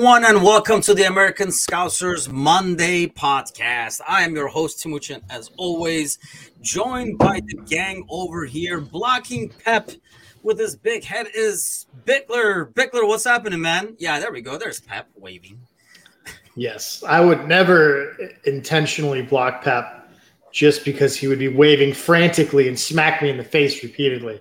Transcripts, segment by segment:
Everyone, and welcome to the American Scousers Monday podcast. I am your host, Timuchin, as always, joined by the gang over here. Blocking Pep with his big head is Bickler. Bickler, what's happening, man? Yeah, there we go. There's Pep waving. Yes, I would never intentionally block Pep just because he would be waving frantically and smack me in the face repeatedly.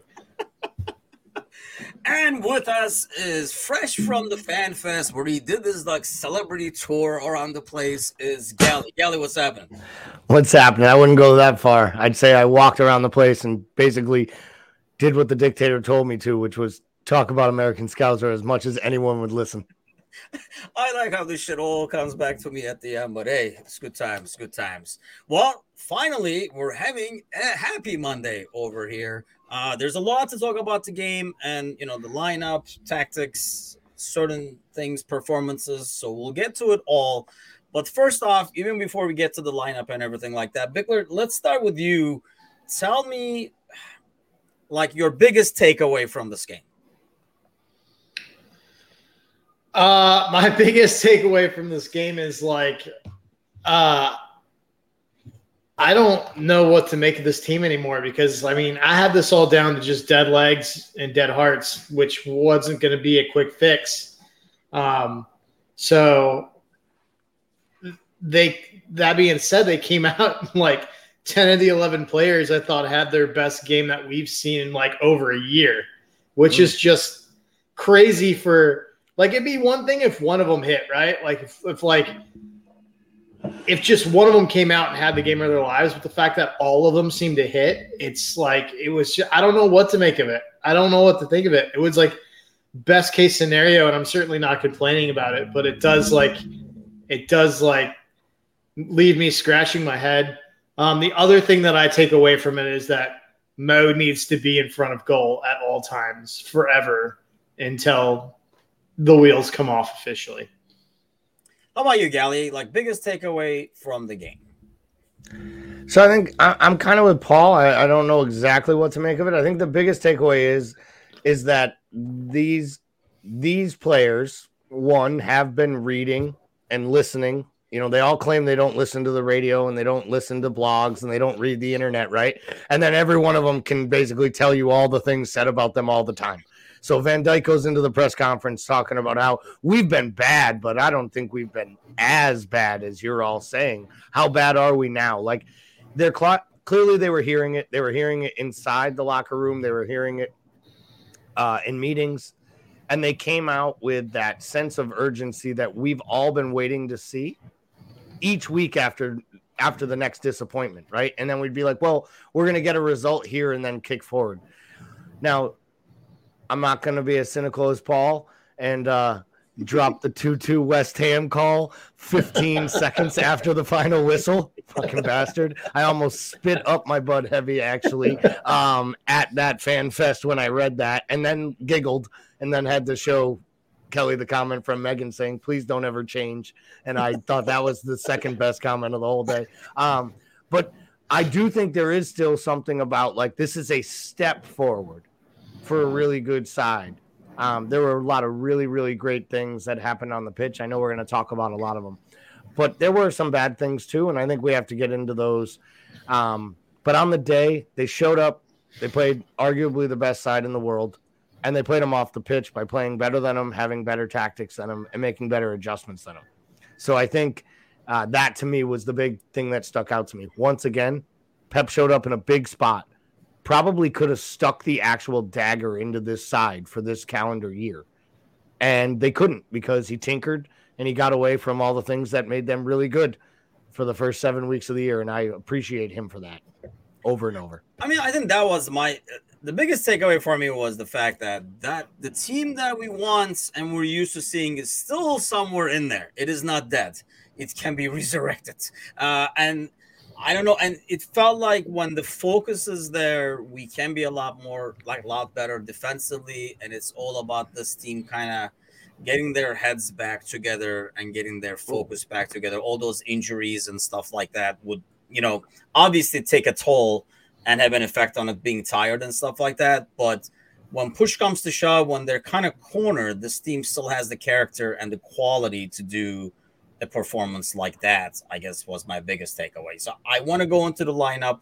And with us is fresh from the fan fest where he did this like celebrity tour around the place is Gally. Gally, what's happening? What's happening? I wouldn't go that far. I'd say I walked around the place and basically did what the dictator told me to, which was talk about American Scouser as much as anyone would listen. I like how this shit all comes back to me at the end, but hey, it's good times, good times. Well, finally, we're having a happy Monday over here. Uh, there's a lot to talk about the game and you know the lineup, tactics, certain things, performances. So we'll get to it all. But first off, even before we get to the lineup and everything like that, Bickler, let's start with you. Tell me, like your biggest takeaway from this game. Uh, my biggest takeaway from this game is like, uh, I don't know what to make of this team anymore because I mean I had this all down to just dead legs and dead hearts, which wasn't going to be a quick fix. Um, so they that being said, they came out like ten of the eleven players I thought had their best game that we've seen in like over a year, which mm. is just crazy for like it'd be one thing if one of them hit right, like if, if like if just one of them came out and had the game of their lives, but the fact that all of them seemed to hit, it's like it was. Just, I don't know what to make of it. I don't know what to think of it. It was like best case scenario, and I'm certainly not complaining about it. But it does like it does like leave me scratching my head. Um, the other thing that I take away from it is that Mo needs to be in front of goal at all times forever until the wheels come off officially. How about you, Gally? Like biggest takeaway from the game? So I think I'm kind of with Paul. I, I don't know exactly what to make of it. I think the biggest takeaway is is that these these players one have been reading and listening. You know, they all claim they don't listen to the radio and they don't listen to blogs and they don't read the internet, right? And then every one of them can basically tell you all the things said about them all the time. So Van Dijk goes into the press conference talking about how we've been bad, but I don't think we've been as bad as you're all saying. How bad are we now? Like they're cl- clearly they were hearing it. They were hearing it inside the locker room. They were hearing it uh, in meetings, and they came out with that sense of urgency that we've all been waiting to see each week after after the next disappointment, right? And then we'd be like, well, we're going to get a result here and then kick forward. Now, I'm not going to be as cynical as Paul and uh, drop the 2 2 West Ham call 15 seconds after the final whistle. Fucking bastard. I almost spit up my butt heavy, actually, um, at that fan fest when I read that and then giggled and then had to show Kelly the comment from Megan saying, please don't ever change. And I thought that was the second best comment of the whole day. Um, but I do think there is still something about like this is a step forward for a really good side. Um, there were a lot of really, really great things that happened on the pitch. I know we're going to talk about a lot of them, but there were some bad things too, and I think we have to get into those. Um, but on the day, they showed up. They played arguably the best side in the world, and they played them off the pitch by playing better than them, having better tactics than them, and making better adjustments than them. So I think uh, that to me was the big thing that stuck out to me. Once again, Pep showed up in a big spot probably could have stuck the actual dagger into this side for this calendar year. And they couldn't because he tinkered and he got away from all the things that made them really good for the first seven weeks of the year. And I appreciate him for that over and over. I mean, I think that was my the biggest takeaway for me was the fact that that the team that we want and we're used to seeing is still somewhere in there. It is not dead. It can be resurrected. Uh, and I don't know, and it felt like when the focus is there, we can be a lot more, like a lot better defensively, and it's all about this team kind of getting their heads back together and getting their focus back together. All those injuries and stuff like that would, you know, obviously take a toll and have an effect on it being tired and stuff like that. But when push comes to shove, when they're kind of cornered, this team still has the character and the quality to do a performance like that. I guess was my biggest takeaway. So I want to go into the lineup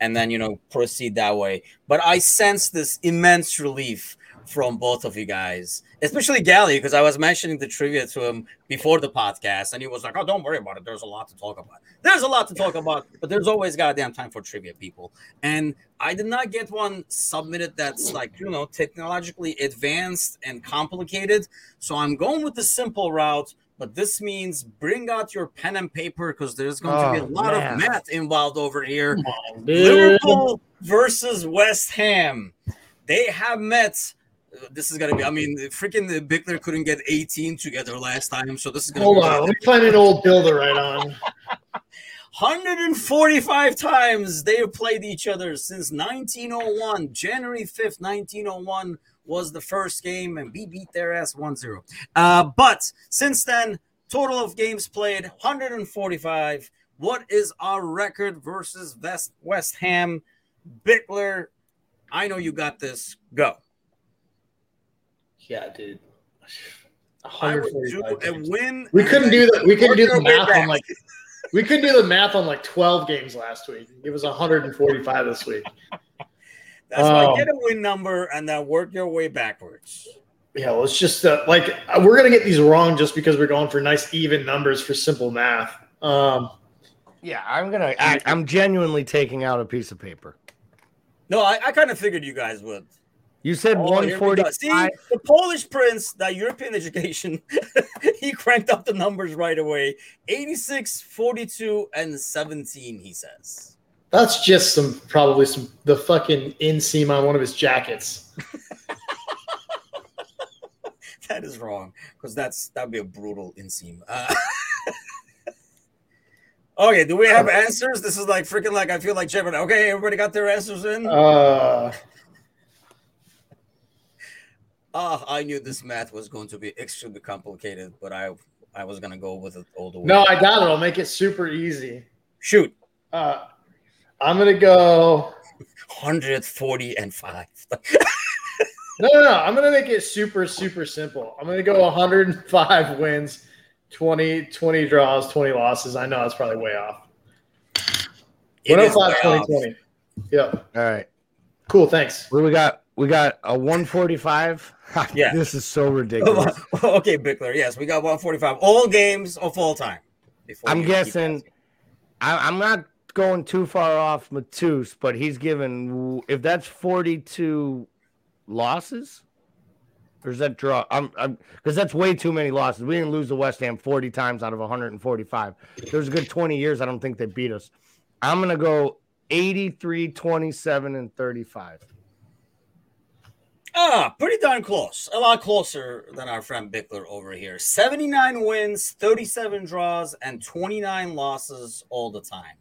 and then you know proceed that way. But I sense this immense relief from both of you guys, especially Gally, because I was mentioning the trivia to him before the podcast, and he was like, "Oh, don't worry about it. There's a lot to talk about. There's a lot to talk about, but there's always goddamn time for trivia, people." And I did not get one submitted that's like you know technologically advanced and complicated, so I'm going with the simple route. But this means bring out your pen and paper because there's going oh, to be a oh, lot man. of math involved over here. On, Liverpool versus West Ham. They have met uh, this is gonna be. I mean, freaking the Bickler couldn't get 18 together last time, so this is gonna. Be. Hold on, let me find an old builder right on. 145 times they have played each other since 1901. January 5th, 1901 was the first game, and we beat their ass 1 0. Uh, but since then, total of games played 145. What is our record versus West, West Ham? Bickler, I know you got this. Go. Yeah, dude. I would do a win. We couldn't do that. We couldn't do the math on like we couldn't do the math on like 12 games last week. It was 145 this week. That's um, why get a win number and then work your way backwards. Yeah, well, it's just uh, like uh, we're gonna get these wrong just because we're going for nice even numbers for simple math. Um, yeah, I'm gonna. I, am genuinely taking out a piece of paper. No, I, I kind of figured you guys would. You said oh, 140. See, the Polish prince, that European education, he cranked up the numbers right away 86, 42, and 17, he says. That's just some, probably some, the fucking inseam on one of his jackets. that is wrong because that's, that'd be a brutal inseam. Uh, okay, do we have answers? This is like freaking like, I feel like Jeopardy. Okay, everybody got their answers in? Uh, Ah, I knew this math was going to be extremely complicated, but I I was gonna go with it all the way. No, I got it. I'll make it super easy. Shoot. Uh, I'm gonna go 140 and five. no, no, no. I'm gonna make it super, super simple. I'm gonna go 105 wins, 20, 20 draws, 20 losses. I know that's probably way off. 105, 20, 20. Yep. All right. Cool. Thanks. What do we got? We got a 145. yeah, this is so ridiculous. okay, Bickler. Yes, we got 145. All games of all time. I'm guessing. I, am not going too far off Matus, but he's given if that's 42 losses, or is that draw? I'm because that's way too many losses. We didn't lose the West Ham 40 times out of 145. There was a good 20 years. I don't think they beat us. I'm gonna go 83, 27, and 35. Ah, pretty darn close. A lot closer than our friend Bickler over here. 79 wins, 37 draws, and 29 losses all the time.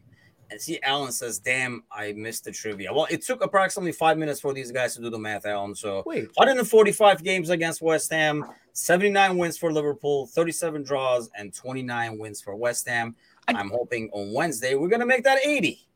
And see, Alan says, damn, I missed the trivia. Well, it took approximately five minutes for these guys to do the math, Alan. So Wait. 145 games against West Ham, 79 wins for Liverpool, 37 draws, and 29 wins for West Ham. I'm hoping on Wednesday we're going to make that 80.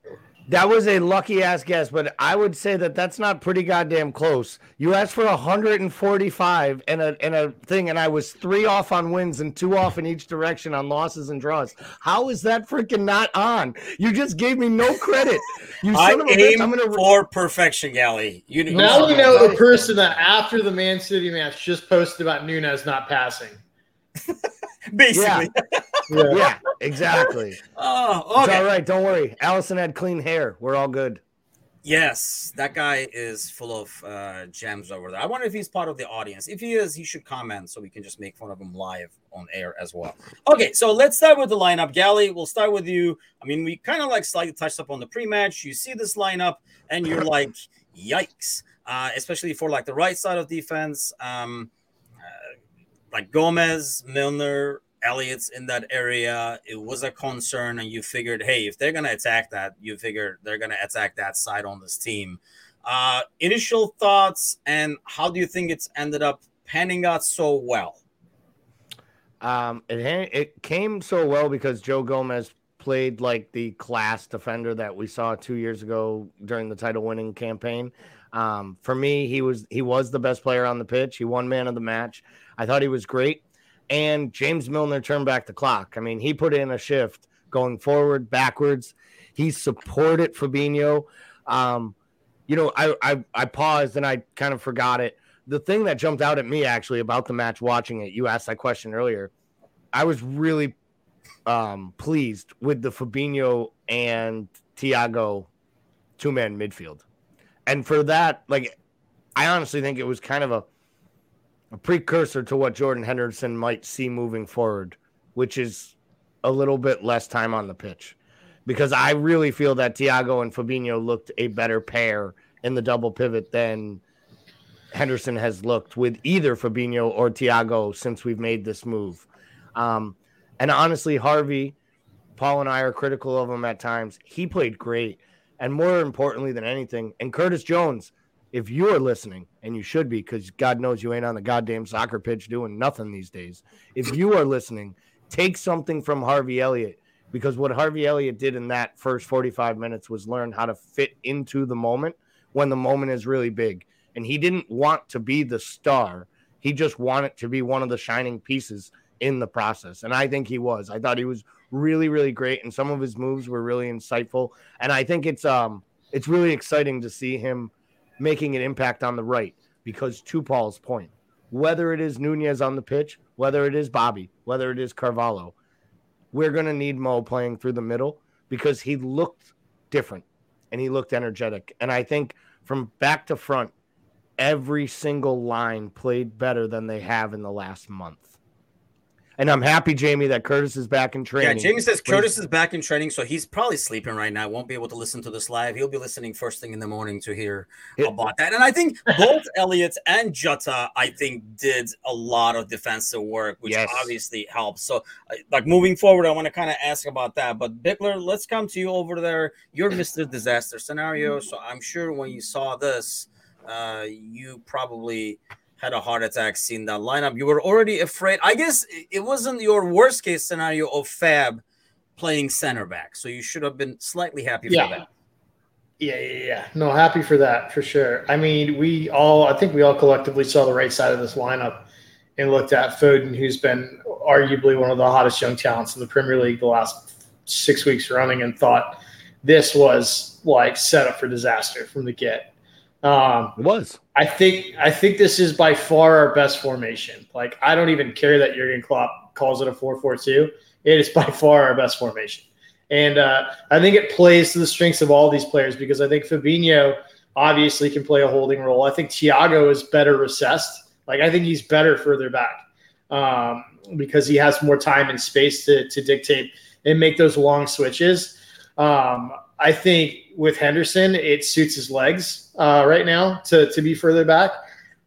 That was a lucky ass guess, but I would say that that's not pretty goddamn close. You asked for 145 and a and a thing, and I was three off on wins and two off in each direction on losses and draws. How is that freaking not on? You just gave me no credit. You I son of a bitch. I'm gonna for perfection, Galley. You now we know the person that after the Man City match just posted about Nunez not passing. Basically. Yeah. yeah. yeah, exactly. Oh, okay. It's all right. Don't worry. Alisson had clean hair. We're all good. Yes, that guy is full of uh, gems over there. I wonder if he's part of the audience. If he is, he should comment so we can just make fun of him live on air as well. Okay, so let's start with the lineup. Gally, we'll start with you. I mean, we kind of like slightly touched up on the pre-match. You see this lineup, and you're like, "Yikes!" Uh, especially for like the right side of defense. Um, like Gomez, Milner, Elliott's in that area. It was a concern, and you figured, hey, if they're gonna attack that, you figure they're gonna attack that side on this team. Uh, initial thoughts, and how do you think it's ended up panning out so well? Um, it it came so well because Joe Gomez played like the class defender that we saw two years ago during the title winning campaign. Um, for me, he was he was the best player on the pitch. He won man of the match. I thought he was great. And James Milner turned back the clock. I mean, he put in a shift going forward, backwards. He supported Fabinho. Um, you know, I, I I paused and I kind of forgot it. The thing that jumped out at me actually about the match watching it, you asked that question earlier. I was really um, pleased with the Fabinho and Thiago two man midfield. And for that, like, I honestly think it was kind of a, a precursor to what Jordan Henderson might see moving forward, which is a little bit less time on the pitch. Because I really feel that Thiago and Fabinho looked a better pair in the double pivot than Henderson has looked with either Fabinho or Thiago since we've made this move. Um, and honestly, Harvey, Paul and I are critical of him at times. He played great. And more importantly than anything, and Curtis Jones, if you are listening, and you should be, because God knows you ain't on the goddamn soccer pitch doing nothing these days. If you are listening, take something from Harvey Elliott, because what Harvey Elliott did in that first 45 minutes was learn how to fit into the moment when the moment is really big. And he didn't want to be the star, he just wanted to be one of the shining pieces in the process. And I think he was. I thought he was really, really great. And some of his moves were really insightful. And I think it's um it's really exciting to see him making an impact on the right because to Paul's point, whether it is Nunez on the pitch, whether it is Bobby, whether it is Carvalho, we're gonna need Mo playing through the middle because he looked different and he looked energetic. And I think from back to front, every single line played better than they have in the last month. And I'm happy, Jamie, that Curtis is back in training. Yeah, Jamie says Curtis is back in training, so he's probably sleeping right now. Won't be able to listen to this live. He'll be listening first thing in the morning to hear about that. And I think both Elliott and Jota, I think, did a lot of defensive work, which yes. obviously helps. So, uh, like moving forward, I want to kind of ask about that. But Bickler, let's come to you over there. You're Mr. Disaster Scenario, so I'm sure when you saw this, uh, you probably had a heart attack seeing that lineup. You were already afraid. I guess it wasn't your worst case scenario of Fab playing center back, so you should have been slightly happy yeah. for that. Yeah, yeah, yeah. No, happy for that for sure. I mean, we all, I think we all collectively saw the right side of this lineup and looked at Foden, who's been arguably one of the hottest young talents in the Premier League the last six weeks running, and thought this was like set up for disaster from the get. Um, it was. I think I think this is by far our best formation. Like I don't even care that Jurgen Klopp calls it a four-four-two. It is by far our best formation, and uh, I think it plays to the strengths of all these players because I think Fabinho obviously can play a holding role. I think Thiago is better recessed. Like I think he's better further back um, because he has more time and space to to dictate and make those long switches. Um, I think with Henderson, it suits his legs uh, right now to, to be further back.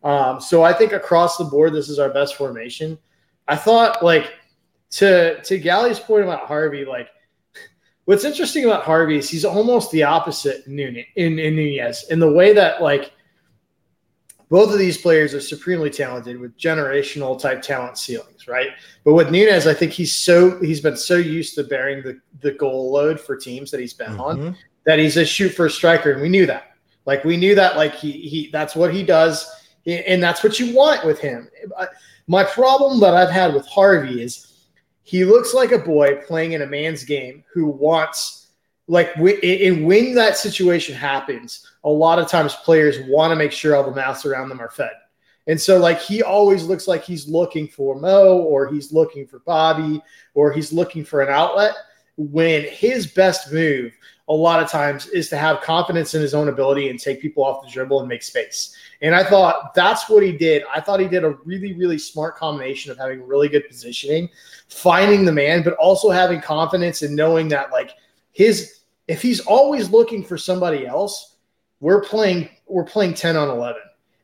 Um, so I think across the board, this is our best formation. I thought like to to Gally's point about Harvey, like what's interesting about Harvey is he's almost the opposite in, in, in Nunez in the way that like both of these players are supremely talented with generational type talent ceilings, right? But with Nunez, I think he's so he's been so used to bearing the, the goal load for teams that he's been mm-hmm. on that he's a shoot first striker, and we knew that. Like we knew that, like he he that's what he does, and that's what you want with him. My problem that I've had with Harvey is he looks like a boy playing in a man's game who wants like when, when that situation happens, a lot of times players want to make sure all the mouths around them are fed. And so, like, he always looks like he's looking for Mo or he's looking for Bobby or he's looking for an outlet when his best move, a lot of times, is to have confidence in his own ability and take people off the dribble and make space. And I thought that's what he did. I thought he did a really, really smart combination of having really good positioning, finding the man, but also having confidence and knowing that, like, his if he's always looking for somebody else, we're playing we're playing 10 on 11.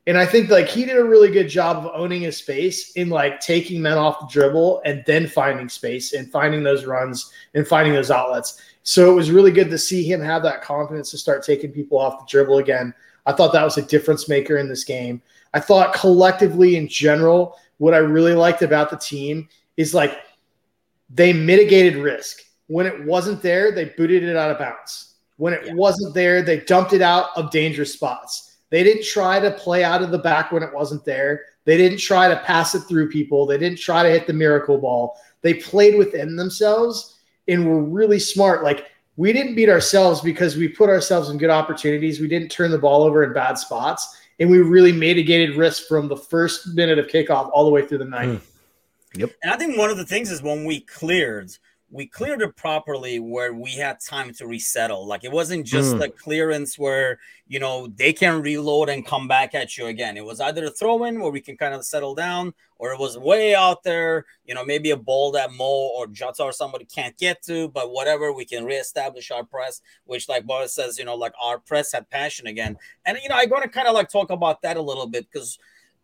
And I think like he did a really good job of owning his space in like taking men off the dribble and then finding space and finding those runs and finding those outlets. So it was really good to see him have that confidence to start taking people off the dribble again. I thought that was a difference maker in this game. I thought collectively in general, what I really liked about the team is like they mitigated risk. When it wasn't there, they booted it out of bounds. When it yeah. wasn't there, they dumped it out of dangerous spots. They didn't try to play out of the back when it wasn't there. They didn't try to pass it through people. They didn't try to hit the miracle ball. They played within themselves and were really smart. Like we didn't beat ourselves because we put ourselves in good opportunities. We didn't turn the ball over in bad spots. And we really mitigated risk from the first minute of kickoff all the way through the ninth. Mm. Yep. And I think one of the things is when we cleared – we cleared it properly where we had time to resettle. Like it wasn't just mm. clearance where you know they can reload and come back at you again. It was either a throw in where we can kind of settle down, or it was way out there, you know, maybe a ball that Mo or Jota or somebody can't get to, but whatever, we can reestablish our press, which like Boris says, you know, like our press had passion again. And you know, I want to kind of like talk about that a little bit because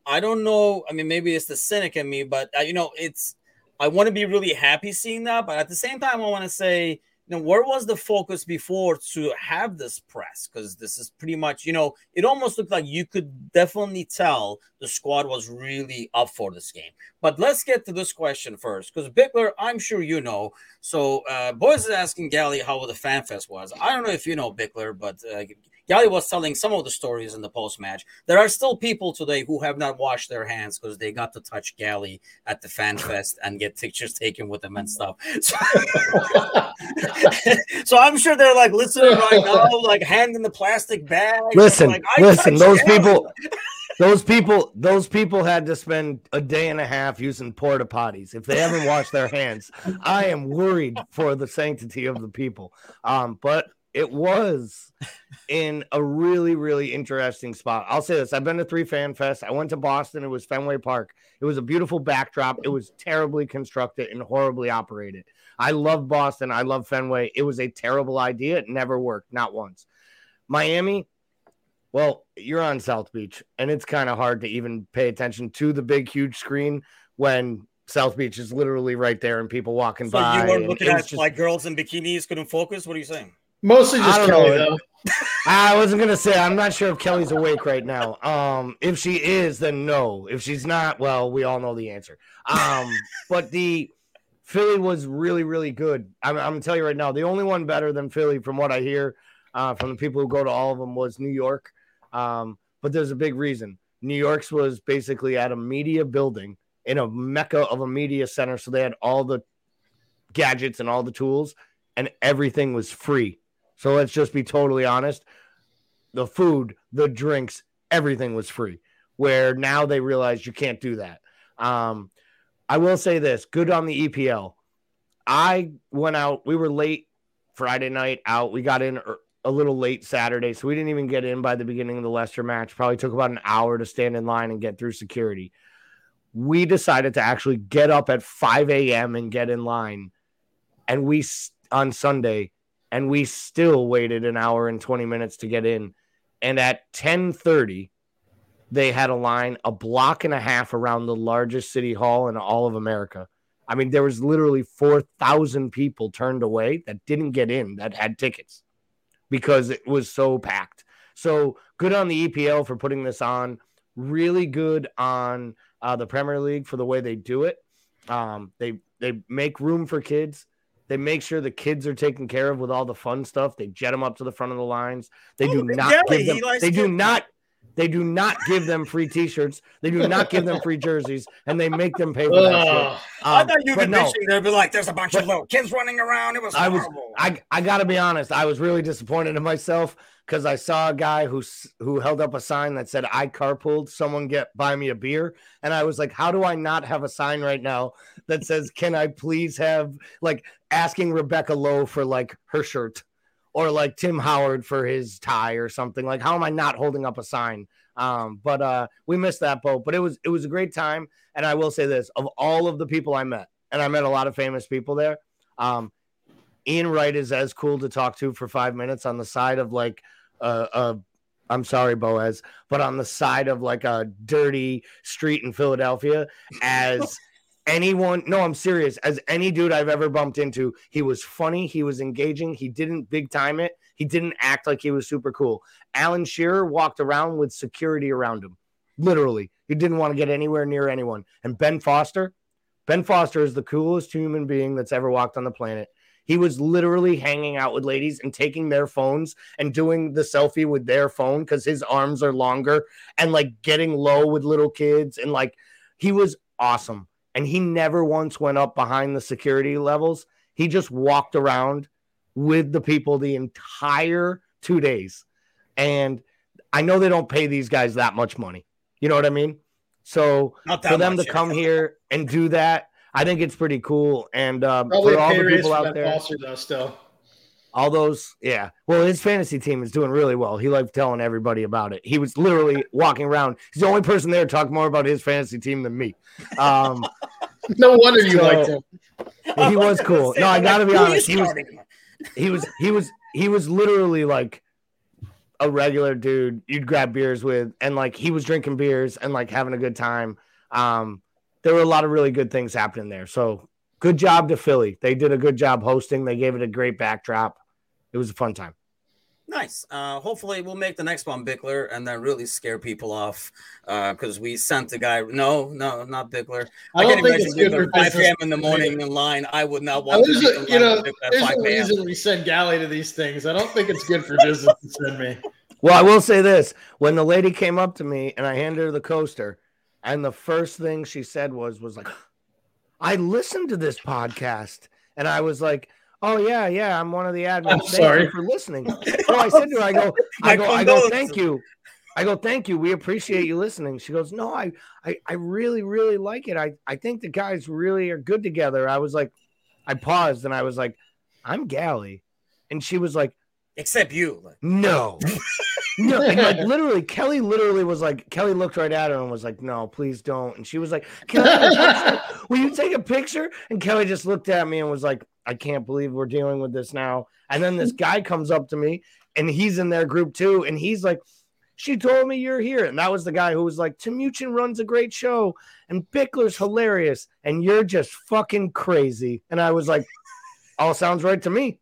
I don't know. I mean, maybe it's the cynic in me, but uh, you know, it's I want to be really happy seeing that, but at the same time, I want to say, you know, where was the focus before to have this press? Because this is pretty much, you know, it almost looked like you could definitely tell the squad was really up for this game. But let's get to this question first, because Bickler, I'm sure you know. So, uh, boys is asking Gally how the fan fest was. I don't know if you know Bickler, but uh, Gally was telling some of the stories in the post match. There are still people today who have not washed their hands because they got to touch Gally at the fan fest and get pictures taken with them and stuff. So, so I'm sure they're like listening right now, like hand in the plastic bag. Listen, like, listen, those Gally. people. Those people, those people had to spend a day and a half using porta potties. If they haven't washed their hands, I am worried for the sanctity of the people. Um, but it was in a really, really interesting spot. I'll say this I've been to three fan fests. I went to Boston. It was Fenway Park. It was a beautiful backdrop. It was terribly constructed and horribly operated. I love Boston. I love Fenway. It was a terrible idea. It never worked, not once. Miami, well, you're on South Beach, and it's kind of hard to even pay attention to the big, huge screen when South Beach is literally right there and people walking so by. You were looking at just... like girls in bikinis couldn't focus. What are you saying? Mostly just Kelly, know. though. I wasn't gonna say. I'm not sure if Kelly's awake right now. Um, if she is, then no. If she's not, well, we all know the answer. Um, but the Philly was really, really good. I'm, I'm gonna tell you right now, the only one better than Philly, from what I hear uh, from the people who go to all of them, was New York. Um, but there's a big reason. New York's was basically at a media building in a mecca of a media center, so they had all the gadgets and all the tools, and everything was free so let's just be totally honest. The food, the drinks, everything was free. Where now they realize you can't do that. Um, I will say this good on the EPL. I went out, we were late Friday night out. We got in a little late Saturday, so we didn't even get in by the beginning of the Leicester match. Probably took about an hour to stand in line and get through security. We decided to actually get up at 5 a.m. and get in line. And we on Sunday and we still waited an hour and 20 minutes to get in. And at 10:30, they had a line a block and a half around the largest city hall in all of America. I mean, there was literally 4,000 people turned away that didn't get in that had tickets because it was so packed. So good on the EPL for putting this on. Really good on uh, the Premier League for the way they do it. Um, they they make room for kids. They make sure the kids are taken care of with all the fun stuff. They jet them up to the front of the lines. They oh, do not give them. They do not. They do not give them free T-shirts. They do not give them free jerseys, and they make them pay for that. Um, I thought you could no, they'd be like, "There's a bunch but, of little kids running around." It was I horrible. was. I I got to be honest. I was really disappointed in myself because I saw a guy who who held up a sign that said "I carpooled." Someone get buy me a beer, and I was like, "How do I not have a sign right now that says Can I please have like asking Rebecca Lowe for like her shirt, or like Tim Howard for his tie or something? Like, how am I not holding up a sign?" Um, but uh, we missed that boat. But it was it was a great time, and I will say this: of all of the people I met, and I met a lot of famous people there. Um, Ian Wright is as cool to talk to for five minutes on the side of like uh, uh, I'm sorry, Boaz, but on the side of like a dirty street in Philadelphia as anyone. No, I'm serious. As any dude I've ever bumped into, he was funny. He was engaging. He didn't big time it. He didn't act like he was super cool. Alan Shearer walked around with security around him. Literally, he didn't want to get anywhere near anyone. And Ben Foster, Ben Foster is the coolest human being that's ever walked on the planet. He was literally hanging out with ladies and taking their phones and doing the selfie with their phone because his arms are longer and like getting low with little kids. And like he was awesome. And he never once went up behind the security levels. He just walked around with the people the entire two days. And I know they don't pay these guys that much money. You know what I mean? So for them much, to come here and do that, I think it's pretty cool. And uh, for all the people out there, Foster, though, still. All those, yeah. Well, his fantasy team is doing really well. He liked telling everybody about it. He was literally walking around. He's the only person there to talk more about his fantasy team than me. Um, no wonder you so, liked him. He was cool. No, I got to be honest. He was, he was, he was, he was literally like a regular dude you'd grab beers with, and like he was drinking beers and like having a good time. Um, there were a lot of really good things happening there. So good job to Philly. They did a good job hosting. They gave it a great backdrop. It was a fun time. Nice. Uh, hopefully, we'll make the next one Bickler and then really scare people off because uh, we sent the guy. No, no, not Bickler. I, I don't think it's good for 5 a.m. in the morning in line. I would not want to. A, you know, there's a reason we send Galley to these things. I don't think it's good for business to send me. Well, I will say this: when the lady came up to me and I handed her the coaster, and the first thing she said was, "Was like, I listened to this podcast," and I was like Oh yeah, yeah. I'm one of the admins. Oh, I'm sorry for listening. Oh, I said to her, I go, I go, I go. Thank you. I go, thank you. We appreciate you listening. She goes, no, I, I, I really, really like it. I, I think the guys really are good together. I was like, I paused and I was like, I'm Galley, and she was like, except you. No. no, and like literally, Kelly literally was like, Kelly looked right at her and was like, "No, please don't." And she was like, "Will you take a picture?" And Kelly just looked at me and was like, "I can't believe we're dealing with this now." And then this guy comes up to me, and he's in their group too, and he's like, "She told me you're here," and that was the guy who was like, "Timuchin runs a great show, and Bickler's hilarious, and you're just fucking crazy." And I was like, "All sounds right to me."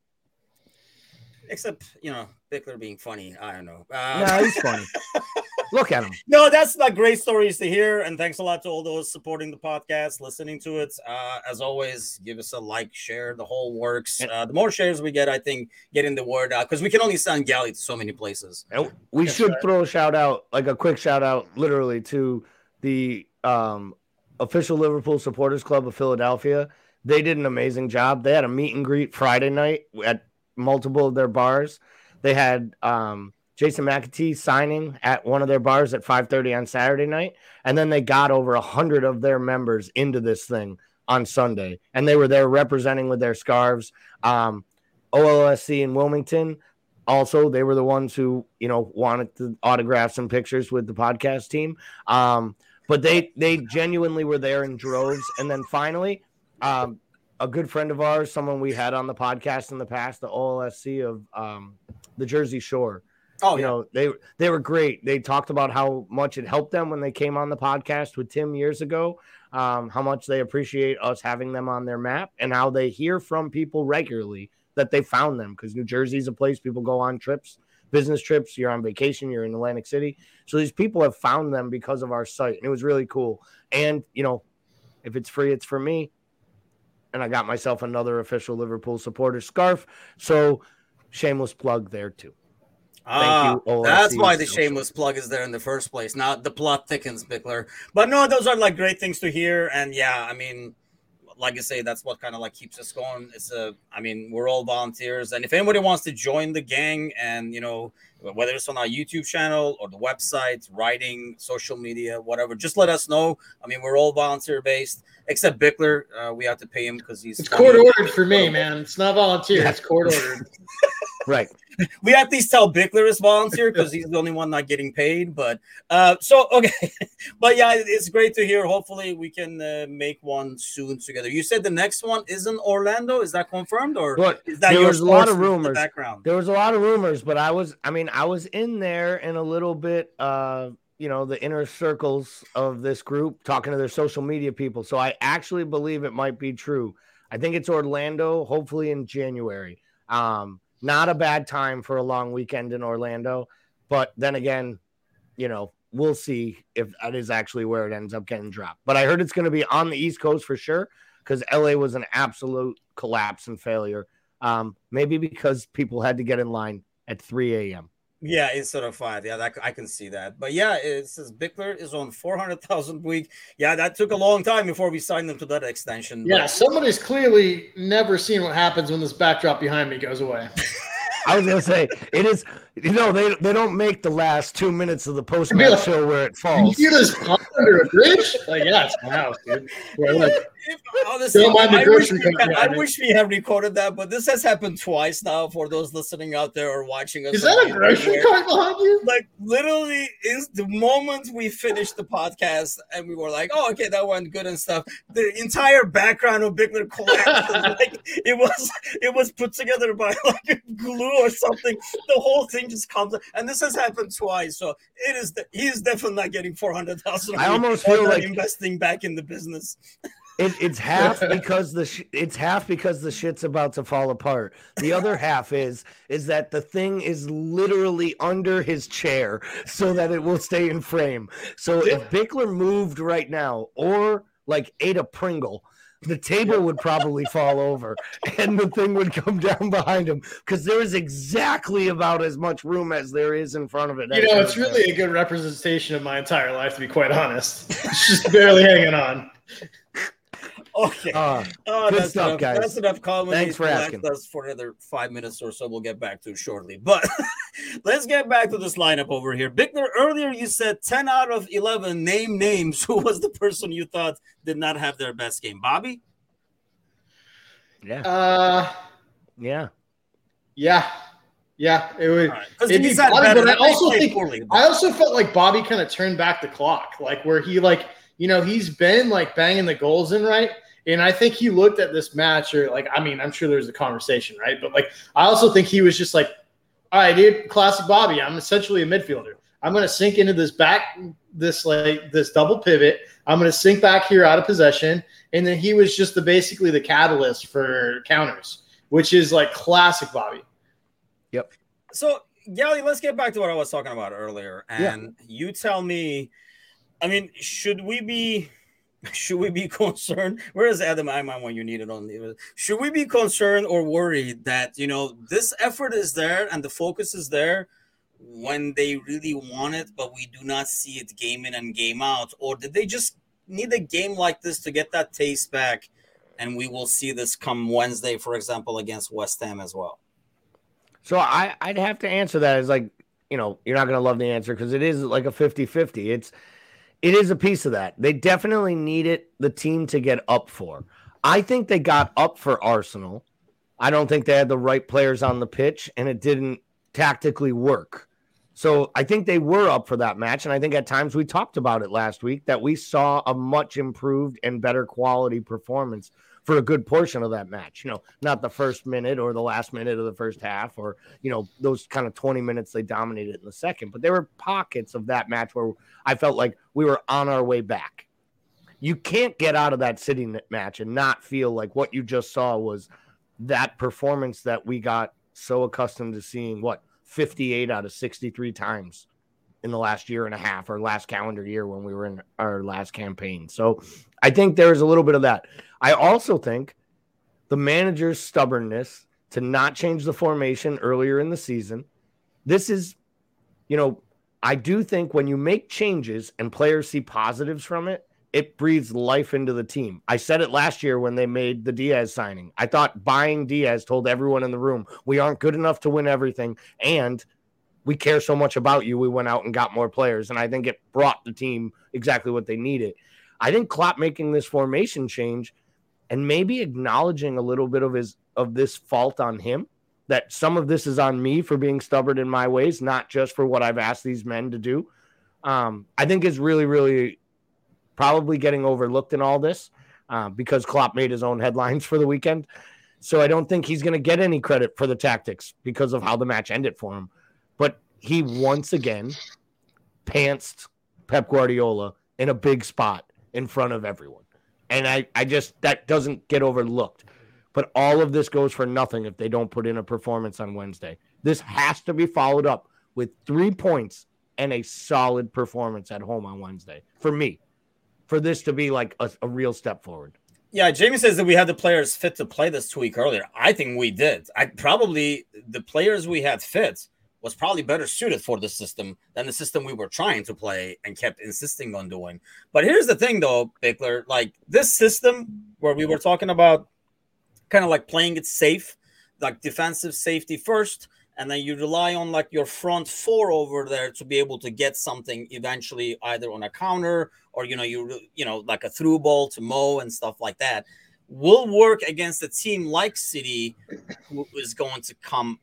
Except, you know, Bickler being funny. I don't know. Um, no, he's funny. Look at him. No, that's like great stories to hear. And thanks a lot to all those supporting the podcast, listening to it. Uh, as always, give us a like, share, the whole works. Uh, the more shares we get, I think, getting the word out because we can only send Galley to so many places. And we should right. throw a shout out, like a quick shout out, literally to the um, official Liverpool Supporters Club of Philadelphia. They did an amazing job. They had a meet and greet Friday night at multiple of their bars. They had um, Jason McAteer signing at one of their bars at 5:30 on Saturday night, and then they got over hundred of their members into this thing on Sunday, and they were there representing with their scarves. Um, OLSC in Wilmington, also they were the ones who you know wanted to autograph some pictures with the podcast team. Um, but they they genuinely were there in droves, and then finally, um, a good friend of ours, someone we had on the podcast in the past, the OLSC of um, the Jersey Shore. Oh, you yeah. know they they were great. They talked about how much it helped them when they came on the podcast with Tim years ago. Um, how much they appreciate us having them on their map, and how they hear from people regularly that they found them because New Jersey is a place people go on trips, business trips. You're on vacation. You're in Atlantic City, so these people have found them because of our site, and it was really cool. And you know, if it's free, it's for me and I got myself another official Liverpool supporter scarf. So shameless plug there too. Ah, that's why the shameless plug is there in the first place. Not the plot thickens, Bickler. But no, those are like great things to hear. And yeah, I mean, like I say, that's what kind of like keeps us going. It's a, I mean, we're all volunteers, and if anybody wants to join the gang, and you know, whether it's on our YouTube channel or the website, writing, social media, whatever, just let us know. I mean, we're all volunteer based, except Bickler. Uh, we have to pay him because he's it's court ordered for me, man. It's not volunteer; it's court ordered. right we at least tell Bickler is volunteer because he's the only one not getting paid. But uh, so okay, but yeah, it's great to hear. Hopefully, we can uh, make one soon together. You said the next one is in Orlando. Is that confirmed or is that there was a lot of rumors? background there was a lot of rumors, but I was, I mean, I was in there in a little bit. Uh, you know the inner circles of this group talking to their social media people so i actually believe it might be true i think it's orlando hopefully in january um not a bad time for a long weekend in Orlando. But then again, you know, we'll see if that is actually where it ends up getting dropped. But I heard it's going to be on the East Coast for sure because LA was an absolute collapse and failure Um, maybe because people had to get in line at 3 a.m. Yeah, instead of five. Yeah, that I can see that. But yeah, it says Bickler is on four hundred thousand week. Yeah, that took a long time before we signed them to that extension. Yeah, but- somebody's clearly never seen what happens when this backdrop behind me goes away. I was gonna say it is. You know, they they don't make the last two minutes of the post match like, show where it You falls. hear this pump under a bridge? Like, yeah, it's my house, dude. We're like, If- honestly, Don't mind the I, wish grocery we, I wish we had recorded that, but this has happened twice now for those listening out there or watching us. is that a YouTube grocery cart behind you? Like literally, is the moment we finished the podcast and we were like, "Oh, okay, that went good and stuff." The entire background of Bickler collapsed. like it was, it was put together by like glue or something. The whole thing just comes, and this has happened twice. So it is. The, he is definitely not getting four hundred thousand. I almost feel like- investing back in the business. It, it's half because the sh- it's half because the shit's about to fall apart. The other half is is that the thing is literally under his chair so that it will stay in frame. So if Bickler moved right now or like ate a Pringle, the table would probably fall over and the thing would come down behind him because there is exactly about as much room as there is in front of it. You know, it's really a good representation of my entire life, to be quite honest. It's just barely hanging on. Okay. Uh, Oh, Good that's stuff, enough. guys. That's enough comedy. Thanks for asking. us for another five minutes or so. We'll get back to shortly. But let's get back to this lineup over here. Bickler, earlier you said 10 out of 11 name names. Who was the person you thought did not have their best game? Bobby? yeah, Uh, yeah. yeah, yeah. It would. Because It'd be he's Bobby, better. but I also think- poorly, but- I also felt like Bobby kind of turned back the clock, like where he like you know he's been like banging the goals in right, and I think he looked at this match or like I mean I'm sure there was a conversation right, but like I also think he was just like, all right, dude, classic Bobby. I'm essentially a midfielder. I'm gonna sink into this back this like this double pivot. I'm gonna sink back here out of possession, and then he was just the basically the catalyst for counters, which is like classic Bobby. Yep. So, Gally, let's get back to what I was talking about earlier. Yeah. And you tell me, I mean, should we be should we be concerned? Where is Adam Ayman when you need it on should we be concerned or worried that you know this effort is there and the focus is there when they really want it, but we do not see it game in and game out? Or did they just need a game like this to get that taste back? And we will see this come Wednesday, for example, against West Ham as well. So I, I'd have to answer that as like, you know, you're not going to love the answer because it is like a 50 50. It's, it is a piece of that. They definitely needed the team to get up for. I think they got up for Arsenal. I don't think they had the right players on the pitch and it didn't tactically work. So I think they were up for that match. And I think at times we talked about it last week that we saw a much improved and better quality performance for a good portion of that match. You know, not the first minute or the last minute of the first half or, you know, those kind of 20 minutes they dominated in the second. But there were pockets of that match where I felt like we were on our way back. You can't get out of that sitting match and not feel like what you just saw was that performance that we got so accustomed to seeing what 58 out of 63 times in the last year and a half or last calendar year when we were in our last campaign. So I think there's a little bit of that. I also think the manager's stubbornness to not change the formation earlier in the season. This is, you know, I do think when you make changes and players see positives from it, it breathes life into the team. I said it last year when they made the Diaz signing. I thought buying Diaz told everyone in the room, we aren't good enough to win everything. And we care so much about you. We went out and got more players. And I think it brought the team exactly what they needed. I think Klopp making this formation change and maybe acknowledging a little bit of his of this fault on him that some of this is on me for being stubborn in my ways, not just for what I've asked these men to do. Um, I think is really, really probably getting overlooked in all this uh, because Klopp made his own headlines for the weekend. So I don't think he's going to get any credit for the tactics because of how the match ended for him. He once again pantsed Pep Guardiola in a big spot in front of everyone. And I, I just, that doesn't get overlooked. But all of this goes for nothing if they don't put in a performance on Wednesday. This has to be followed up with three points and a solid performance at home on Wednesday for me, for this to be like a, a real step forward. Yeah, Jamie says that we had the players fit to play this week earlier. I think we did. I probably the players we had fit was probably better suited for the system than the system we were trying to play and kept insisting on doing. But here's the thing though, Bickler, like this system where we were talking about kind of like playing it safe, like defensive safety first, and then you rely on like your front four over there to be able to get something eventually either on a counter or you know you you know like a through ball to Mo and stuff like that will work against a team like City who is going to come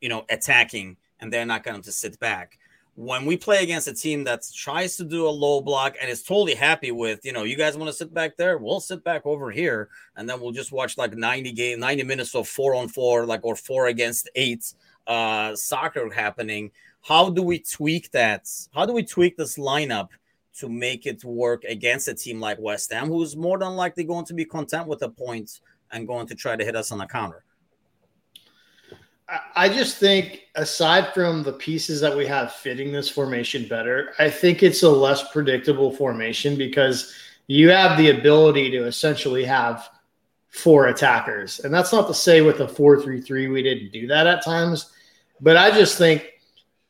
you know attacking and they're not going to sit back when we play against a team that tries to do a low block and is totally happy with, you know, you guys want to sit back there, we'll sit back over here, and then we'll just watch like 90 game, 90 minutes of four on four, like or four against eight uh soccer happening. How do we tweak that? How do we tweak this lineup to make it work against a team like West Ham, who's more than likely going to be content with the points and going to try to hit us on the counter? I just think, aside from the pieces that we have fitting this formation better, I think it's a less predictable formation because you have the ability to essentially have four attackers. And that's not to say with a 4 3 3, we didn't do that at times. But I just think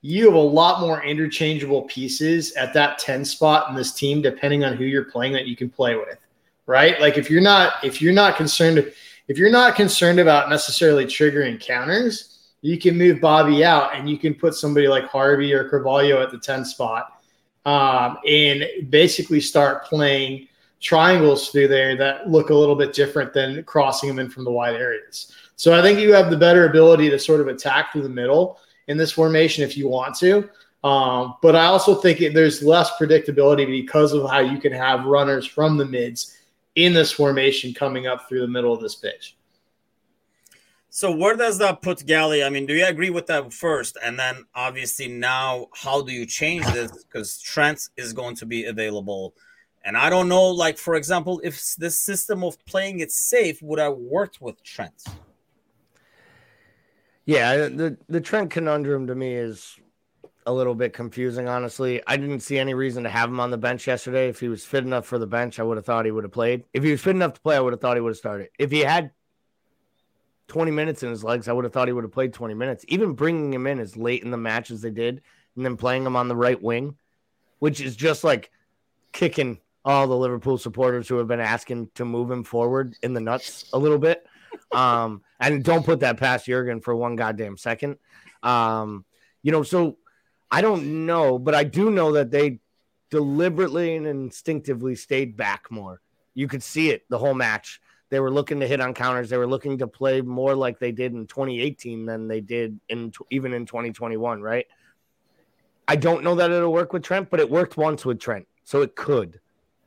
you have a lot more interchangeable pieces at that 10 spot in this team, depending on who you're playing that you can play with. Right. Like if you're not, if you're not concerned, if you're not concerned about necessarily triggering counters, you can move Bobby out and you can put somebody like Harvey or Carvalho at the 10 spot um, and basically start playing triangles through there that look a little bit different than crossing them in from the wide areas. So I think you have the better ability to sort of attack through the middle in this formation if you want to. Um, but I also think it, there's less predictability because of how you can have runners from the mids in this formation coming up through the middle of this pitch. So where does that put Gally? I mean, do you agree with that first? And then obviously now, how do you change this? Because Trent is going to be available. And I don't know, like, for example, if this system of playing it safe would have worked with Trent. Yeah, the, the Trent conundrum to me is a little bit confusing, honestly. I didn't see any reason to have him on the bench yesterday. If he was fit enough for the bench, I would have thought he would have played. If he was fit enough to play, I would have thought he would have started. If he had 20 minutes in his legs, I would have thought he would have played 20 minutes. Even bringing him in as late in the match as they did, and then playing him on the right wing, which is just like kicking all the Liverpool supporters who have been asking to move him forward in the nuts a little bit. Um, and don't put that past Jurgen for one goddamn second. Um, you know, so I don't know, but I do know that they deliberately and instinctively stayed back more. You could see it the whole match. They were looking to hit on counters. They were looking to play more like they did in 2018 than they did in even in 2021, right? I don't know that it'll work with Trent, but it worked once with Trent, so it could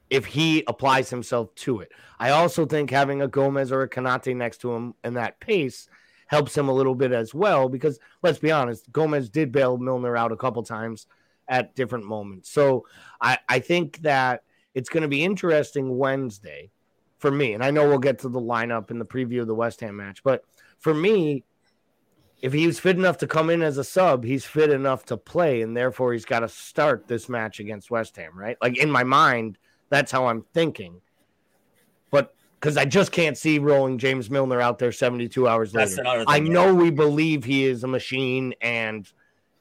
if he applies himself to it. I also think having a Gomez or a Konate next to him and that pace helps him a little bit as well because let's be honest, Gomez did bail Milner out a couple times at different moments. So I, I think that it's going to be interesting Wednesday for me. And I know we'll get to the lineup in the preview of the West Ham match, but for me, if he's fit enough to come in as a sub, he's fit enough to play, and therefore he's got to start this match against West Ham, right? Like in my mind, that's how I'm thinking. But because I just can't see rolling James Milner out there 72 hours later. I know we believe he is a machine and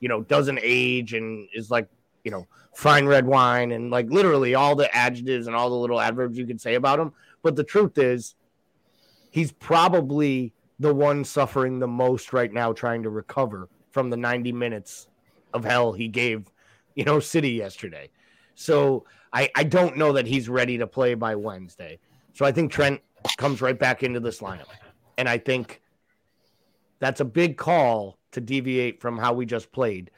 you know doesn't age and is like you know fine red wine and like literally all the adjectives and all the little adverbs you can say about him. But the truth is, he's probably the one suffering the most right now, trying to recover from the 90 minutes of hell he gave, you know, City yesterday. So I, I don't know that he's ready to play by Wednesday. So I think Trent comes right back into this lineup. And I think that's a big call to deviate from how we just played.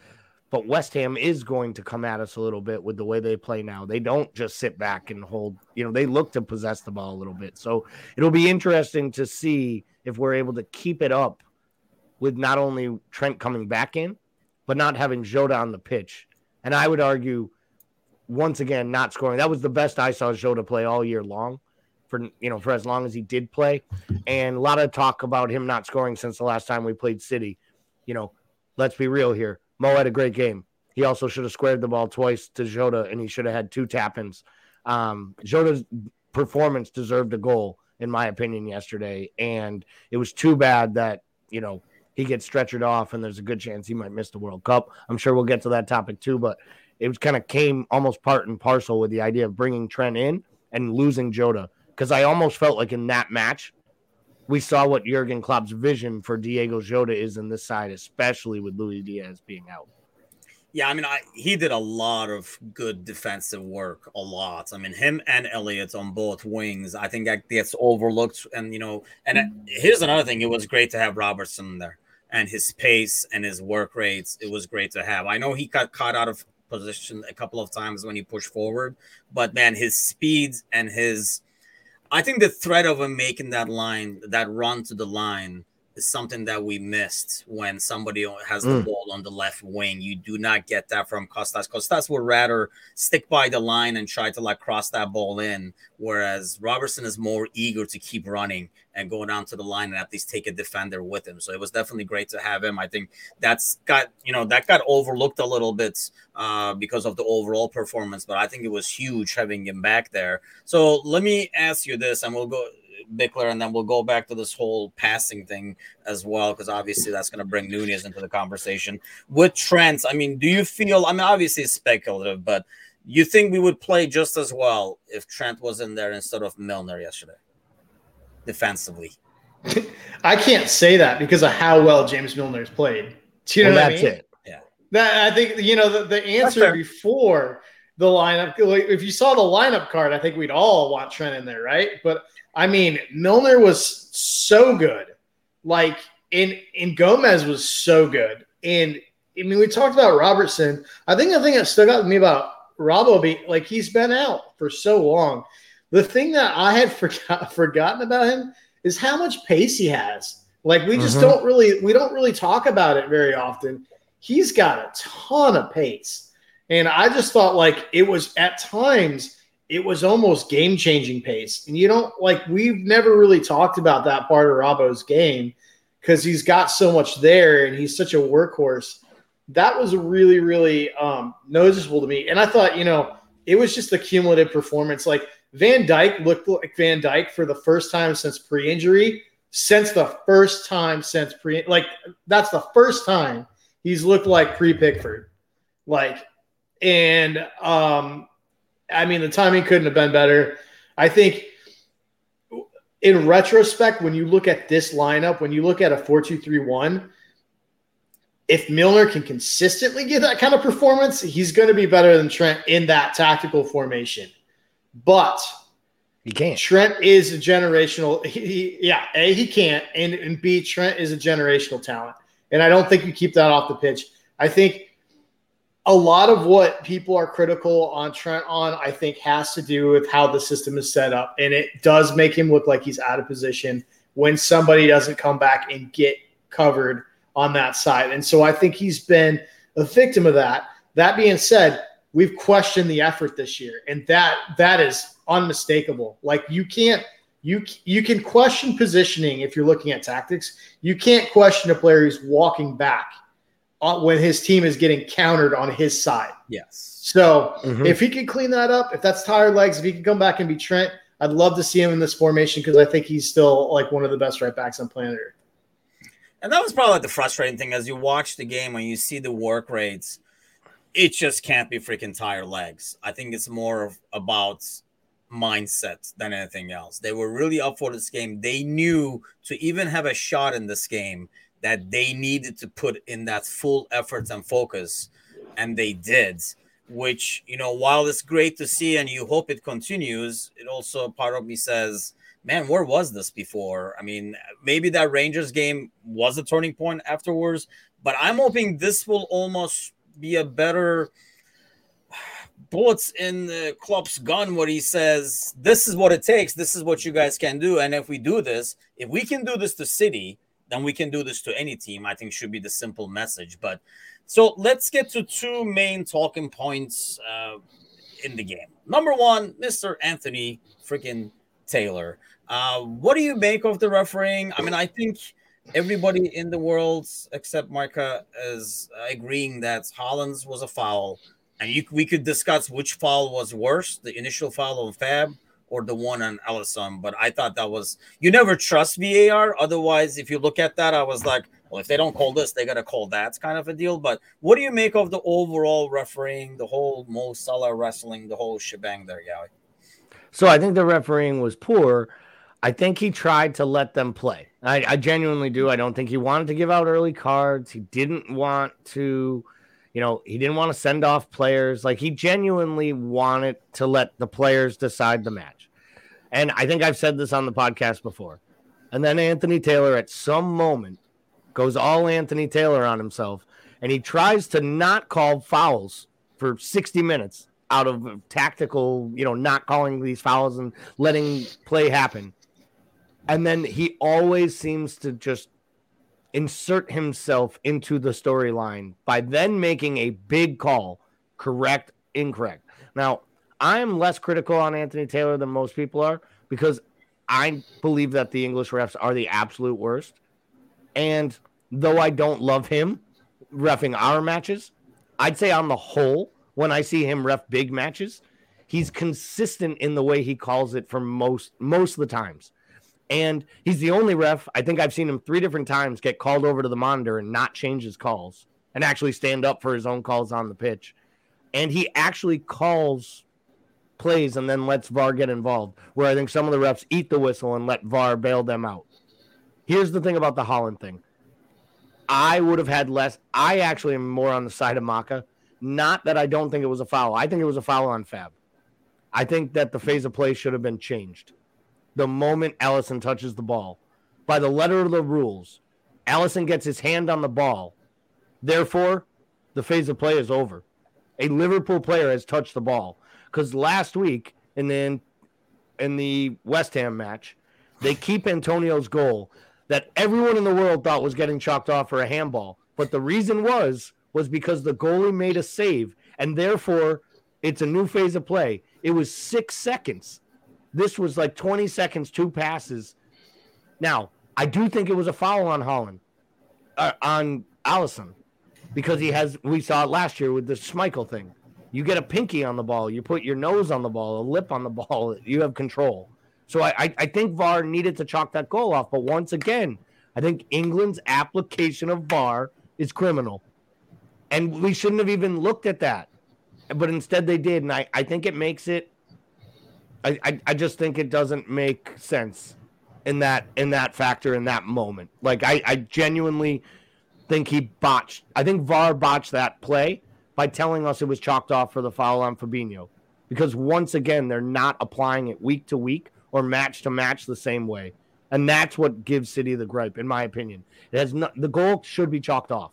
But West Ham is going to come at us a little bit with the way they play now. They don't just sit back and hold, you know, they look to possess the ball a little bit. So it'll be interesting to see if we're able to keep it up with not only Trent coming back in, but not having Jota on the pitch. And I would argue, once again, not scoring. That was the best I saw Jota play all year long for you know for as long as he did play and a lot of talk about him not scoring since the last time we played city you know let's be real here Mo had a great game. He also should have squared the ball twice to Jota, and he should have had two tap ins. Um, Jota's performance deserved a goal, in my opinion, yesterday. And it was too bad that, you know, he gets stretchered off and there's a good chance he might miss the World Cup. I'm sure we'll get to that topic too, but it was kind of came almost part and parcel with the idea of bringing Trent in and losing Jota. Because I almost felt like in that match, we saw what Jurgen Klopp's vision for Diogo Jota is in this side, especially with Luis Diaz being out. Yeah, I mean, I, he did a lot of good defensive work, a lot. I mean, him and Elliott on both wings, I think that gets overlooked. And you know, and uh, here's another thing: it was great to have Robertson there and his pace and his work rates. It was great to have. I know he got caught out of position a couple of times when he pushed forward, but man, his speeds and his I think the threat of him making that line, that run to the line, is something that we missed when somebody has the mm. ball on the left wing. You do not get that from Costas. Costas would rather stick by the line and try to like cross that ball in, whereas Robertson is more eager to keep running and go down to the line and at least take a defender with him. So it was definitely great to have him. I think that's got you know that got overlooked a little bit uh, because of the overall performance, but I think it was huge having him back there. So let me ask you this, and we'll go Bickler, and then we'll go back to this whole passing thing as well, because obviously that's going to bring Nunez into the conversation. With Trent, I mean, do you feel? I mean, obviously it's speculative, but you think we would play just as well if Trent was in there instead of Milner yesterday, defensively? I can't say that because of how well James Milner's played. Do you know well, what I mean? It. Yeah. That I think you know the, the answer before the lineup. If you saw the lineup card, I think we'd all want Trent in there, right? But I mean, Milner was so good. Like, in in Gomez was so good. And I mean, we talked about Robertson. I think the thing that stuck out to me about Robbo, be, like he's been out for so long. The thing that I had forgot, forgotten about him is how much pace he has. Like we just mm-hmm. don't really we don't really talk about it very often. He's got a ton of pace. And I just thought like it was at times it was almost game changing pace. And you don't like, we've never really talked about that part of Robbo's game because he's got so much there and he's such a workhorse. That was really, really um, noticeable to me. And I thought, you know, it was just the cumulative performance. Like Van Dijk looked like Van Dijk for the first time since pre injury, since the first time since pre, like, that's the first time he's looked like pre Pickford. Like, and um, I mean, the timing couldn't have been better. I think in retrospect, when you look at this lineup, when you look at a 4 2 3 1, if Milner can consistently get that kind of performance, he's going to be better than Trent in that tactical formation. But he can't. Trent is a generational. He, he, yeah, a he can't, and, and b Trent is a generational talent, and I don't think you keep that off the pitch. I think a lot of what people are critical on Trent on, I think, has to do with how the system is set up. And it does make him look like he's out of position when somebody doesn't come back and get covered on that side. And so I think he's been a victim of that. That being said, we've questioned the effort this year, and that that is unmistakable. Like you can't you you can question positioning if you're looking at tactics. You can't question a player who's walking back uh, when his team is getting countered on his side. Yes. So mm-hmm. if he can clean that up, if that's tired legs, if he can come back and be Trent, I'd love to see him in this formation because I think he's still like one of the best right backs on planet Earth. And that was probably like the frustrating thing as you watch the game when you see the work rates, it just can't be freaking tired legs. I think it's more about mindset than anything else. They were really up for this game. They knew to even have a shot in this game, that they needed to put in that full effort and focus, and they did. Which you know, while it's great to see and you hope it continues, it also part of me says, "Man, where was this before?" I mean, maybe that Rangers game was a turning point afterwards, but I'm hoping this will almost be a better bullets in the Klopp's gun where he says, This is what it takes, this is what you guys can do. And if we do this, if we can do this to City, then we can do this to any team. I think should be the simple message. But so let's get to two main talking points uh, in the game. Number one, Mr. Anthony freaking Taylor. Uh, what do you make of the refereeing? I mean, I think everybody in the world except Marca is agreeing that Haaland's was a foul, and you, we could discuss which foul was worse: the initial foul on Fab or the one on Alisson. But I thought that was you never trust VAR. Otherwise, if you look at that, I was like, well, if they don't call this, they gotta call that kind of a deal. But what do you make of the overall refereeing, the whole Mo Salah wrestling, the whole shebang there, Yowie? So I think the refereeing was poor. I think he tried to let them play. I, I genuinely do. I don't think he wanted to give out early cards. He didn't want to you know, he didn't want to send off players. Like he genuinely wanted to let the players decide the match. And I think I've said this on the podcast before. And then Anthony Taylor at some moment goes all Anthony Taylor on himself and he tries to not call fouls for 60 minutes out of tactical, you know, not calling these fouls and letting play happen. And then he always seems to just insert himself into the storyline by then making a big call, correct, incorrect. Now, I'm less critical on Anthony Taylor than most people are because I believe that the English refs are the absolute worst. And though I don't love him refing our matches, I'd say on the whole, when I see him ref big matches, he's consistent in the way he calls it for most most of the times. And he's the only ref. I think I've seen him three different times get called over to the monitor and not change his calls and actually stand up for his own calls on the pitch. And he actually calls plays and then lets VAR get involved, where I think some of the refs eat the whistle and let VAR bail them out. Here's the thing about the Haaland thing. I would have had less. I actually am more on the side of Maka. Not that I don't think it was a foul. I think it was a foul on Fab. I think that the phase of play should have been changed the moment Alisson touches the ball. By the letter of the rules, Alisson gets his hand on the ball. Therefore, the phase of play is over. A Liverpool player has touched the ball. Because last week, and then in the West Ham match, they keep Antonio's goal that everyone in the world thought was getting chalked off for a handball. But the reason was was because the goalie made a save, and therefore it's a new phase of play. It was six seconds. This was like 20 seconds, two passes. Now, I do think it was a foul on Haaland, uh, on Alisson, because he has, we saw it last year with the Schmeichel thing. You get a pinky on the ball, you put your nose on the ball, a lip on the ball, you have control. So I, I, I think VAR needed to chalk that goal off. But once again, I think England's application of VAR is criminal. And we shouldn't have even looked at that. But instead they did. And I, I think it makes it I, I, I just think it doesn't make sense in that in that factor in that moment. Like I, I genuinely think he botched. I think VAR botched that play by telling us it was chalked off for the foul on Fabinho, because once again they're not applying it week to week or match to match the same way, and that's what gives City the gripe, in my opinion. It has not, the goal should be chalked off.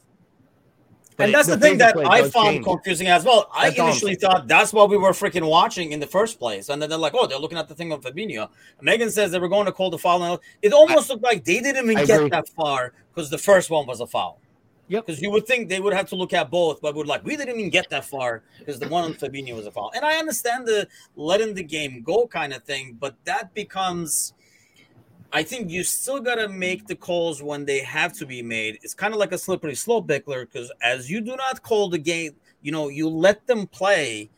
But and that's the, the thing that I found change. confusing as well. That's I initially thought that's what we were freaking watching in the first place. And then they're like, oh, they're looking at the thing of Fabinho. Megan says they were going to call the foul. It almost I, looked like they didn't even I get agree. that far because the first one was a foul. Yep. Because you would think they would have to look at both, but would like, we didn't even get that far because the one on Fabinho was a foul. And I understand the letting the game go kind of thing, but that becomes I think you still got to make the calls when they have to be made. It's kind of like a slippery slope, Bickler, because as you do not call the game, you know, you let them play,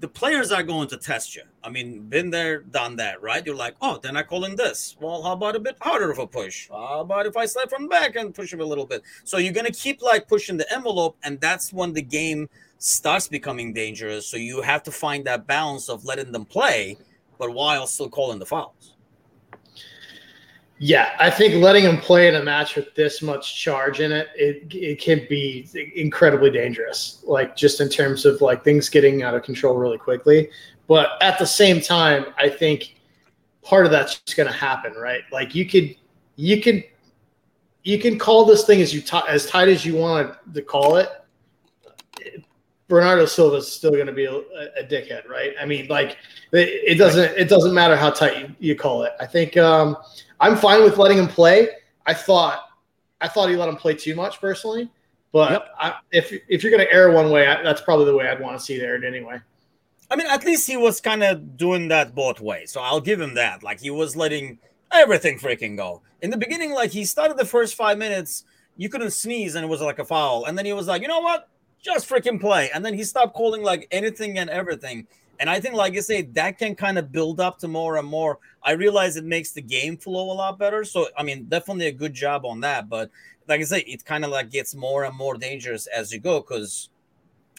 the players are going to test you. I mean, been there, done that, right? You're like, oh, they're not calling this. Well, how about a bit harder of a push? How about if I slide from back and push him a little bit? So you're to keep like pushing the envelope, and that's when the game starts becoming dangerous. So you have to find that balance of letting them play, but while still calling the fouls. Yeah, I think letting him play in a match with this much charge in it, it it can be incredibly dangerous. Like just in terms of like things getting out of control really quickly. But at the same time, I think part of that's just going to happen, right? Like you could you can you can call this thing as you t- as tight as you want to call it. Bernardo Silva is still going to be a, a, dickhead, right? I mean, like it, it doesn't it doesn't matter how tight you, you call it. I think. um I'm fine with letting him play. I thought I thought he let him play too much personally, but yep. I, if if you're going to err one way, I, that's probably the way I'd want to see it aired anyway. I mean, at least he was kind of doing that both ways, so I'll give him that. Like he was letting everything freaking go in the beginning. Like he started the first five minutes, you couldn't sneeze, and it was like a foul, and then he was like, you know what, just freaking play, and then he stopped calling like anything and everything. And I think, like I say, that can kind of build up to more and more. I realize it makes the game flow a lot better. So, I mean, definitely a good job on that. But like I say, it kind of like gets more and more dangerous as you go because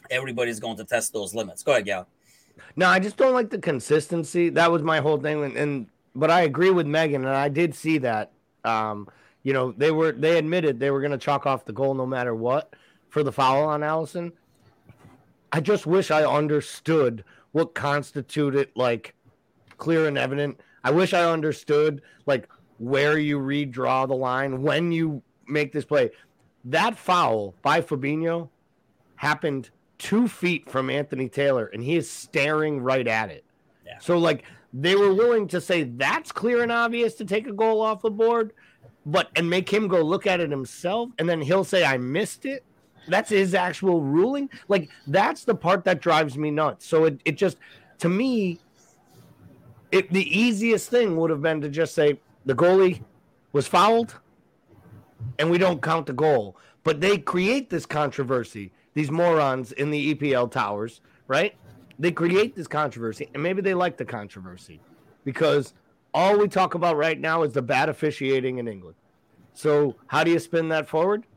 everybody's going to test those limits. Go ahead, Gal. No, I just don't like the consistency. That was my whole thing. And, and but I agree with Megan, and I did see that. Um, you know, they were they admitted they were going to chalk off the goal no matter what for the foul on Alisson. I just wish I understood what constituted like clear and evident. I wish I understood like where you redraw the line when you make this play. That foul by Fabinho happened two feet from Anthony Taylor, and he is staring right at it. Yeah. So, like, they were willing to say that's clear and obvious to take a goal off the board, but and make him go look at it himself, and then he'll say, I missed it. That's his actual ruling. Like, that's the part that drives me nuts. So, it, it just, to me, it, the easiest thing would have been to just say the goalie was fouled and we don't count the goal. But they create this controversy these morons in the EPL towers, right? They create this controversy, and maybe they like the controversy because all we talk about right now is the bad officiating in England. So, how do you spin that forward?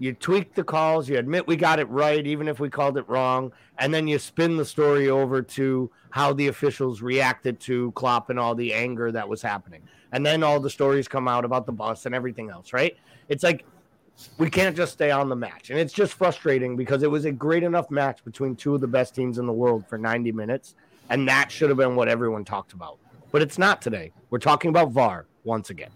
You tweak the calls, you admit we got it right, even if we called it wrong, and then you spin the story over to how the officials reacted to Klopp and all the anger that was happening. And then all the stories come out about the bus and everything else, right? It's like we can't just stay on the match. And it's just frustrating because it was a great enough match between two of the best teams in the world for 90 minutes. And that should have been what everyone talked about. But it's not today. We're talking about VAR once again.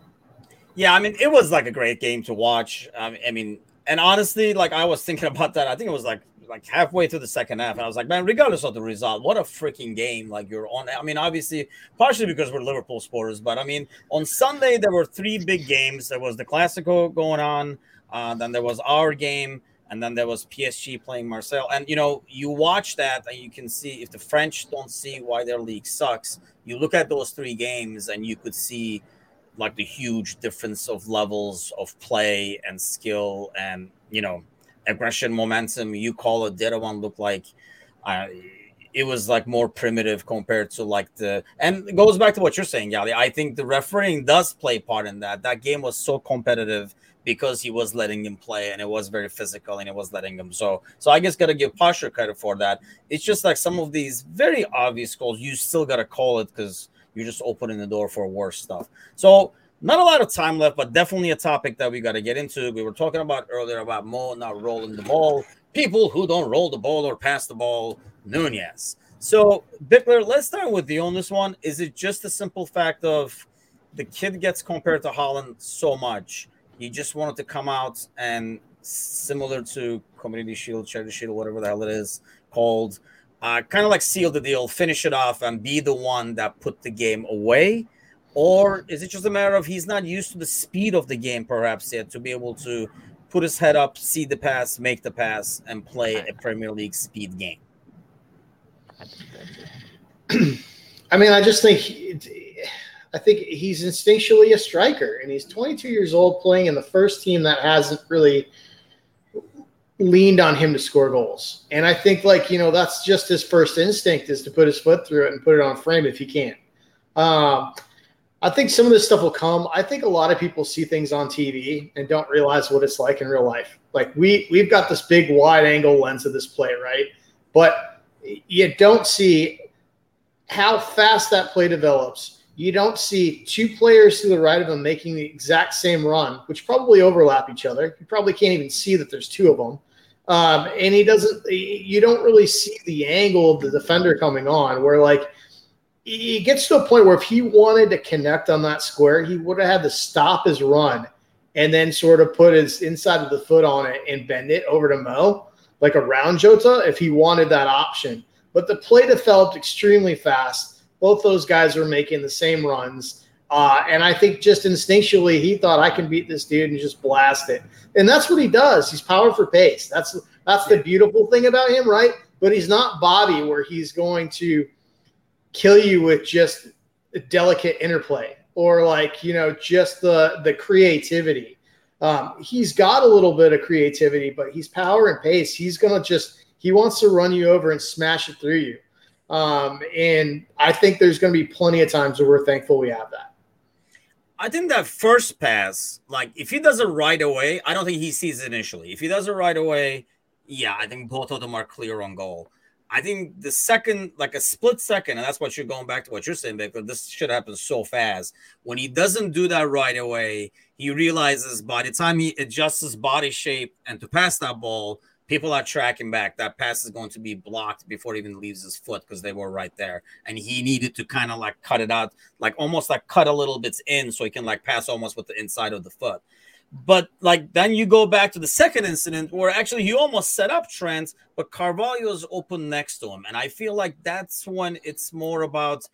Yeah, I mean, it was like a great game to watch. I mean, and honestly, like I was thinking about that. I think it was like like halfway through the second half, and I was like, man, regardless of the result, what a freaking game! Like you're on. I mean, obviously, partially because we're Liverpool supporters, but I mean, on Sunday there were three big games. There was the Classico going on. Uh, then there was our game, and then there was PSG playing Marseille. And you know, you watch that, and you can see if the French don't see why their league sucks. You look at those three games, and you could see like the huge difference of levels of play and skill, and you know, aggression, momentum. You call it. The other one looked like. Uh, it was like more primitive compared to like the and it goes back to what you're saying, Yali. I think the refereeing does play part in that. That game was so competitive because he was letting him play and it was very physical and it was letting him so so i guess gotta give pasha credit for that it's just like some of these very obvious goals you still gotta call it because you're just opening the door for worse stuff. So not a lot of time left but definitely a topic that we got to get into. We were talking about earlier about mo not rolling the ball. People who don't roll the ball or pass the ball nunez. So bickler let's start with you on this one. Is it just a simple fact of the kid gets compared to Haaland so much he just wanted to come out and similar to Community Shield, Charity Shield, whatever the hell it is called, uh, kind of like seal the deal, finish it off, and be the one that put the game away? Or is it just a matter of he's not used to the speed of the game, perhaps yet, to be able to put his head up, see the pass, make the pass, and play a Premier League speed game? I mean, I just think I think he's instinctually a striker, and he's 22 years old, playing in the first team that hasn't really leaned on him to score goals. And I think, like you know, that's just his first instinct is to put his foot through it and put it on frame if he can. Um, I think some of this stuff will come. I think a lot of people see things on TV and don't realize what it's like in real life. Like we we've got this big wide angle lens of this play, right? But you don't see how fast that play develops you don't see two players to the right of him making the exact same run, which probably overlap each other. You probably can't even see that there's two of them. Um, and he doesn't, you don't really see the angle of the defender coming on, where like he gets to a point where if he wanted to connect on that square, he would have had to stop his run and then sort of put his inside of the foot on it and bend it over to Mo, like around Jota, if he wanted that option. But the play developed extremely fast both those guys were making the same runs. Uh, and I think just instinctually, he thought I can beat this dude and just blast it. And that's what he does. He's power for pace. That's that's the beautiful thing about him, right? But he's not Bobby, where he's going to kill you with just delicate interplay or like you know just the the creativity. Um, he's got a little bit of creativity, but he's power and pace. He's gonna just he wants to run you over and smash it through you. Um, and I think there's going to be plenty of times where we're thankful we have that. I think that first pass, like if he does it right away, I don't think he sees it initially. If he does it right away, yeah, I think both of them are clear on goal. I think the second, like a split second, and that's what you're going back to what you're saying, because this should happen so fast. When he doesn't do that right away, he realizes by the time he adjusts his body shape and to pass that ball, people are tracking back. That pass is going to be blocked before it even leaves his foot because they were right there. And he needed to kind of like cut it out, like almost like cut a little bits in so he can like pass almost with the inside of the foot. But like then you go back to the second incident where actually he almost set up Trent, but Carvalho's open next to him. And I feel like that's when it's more about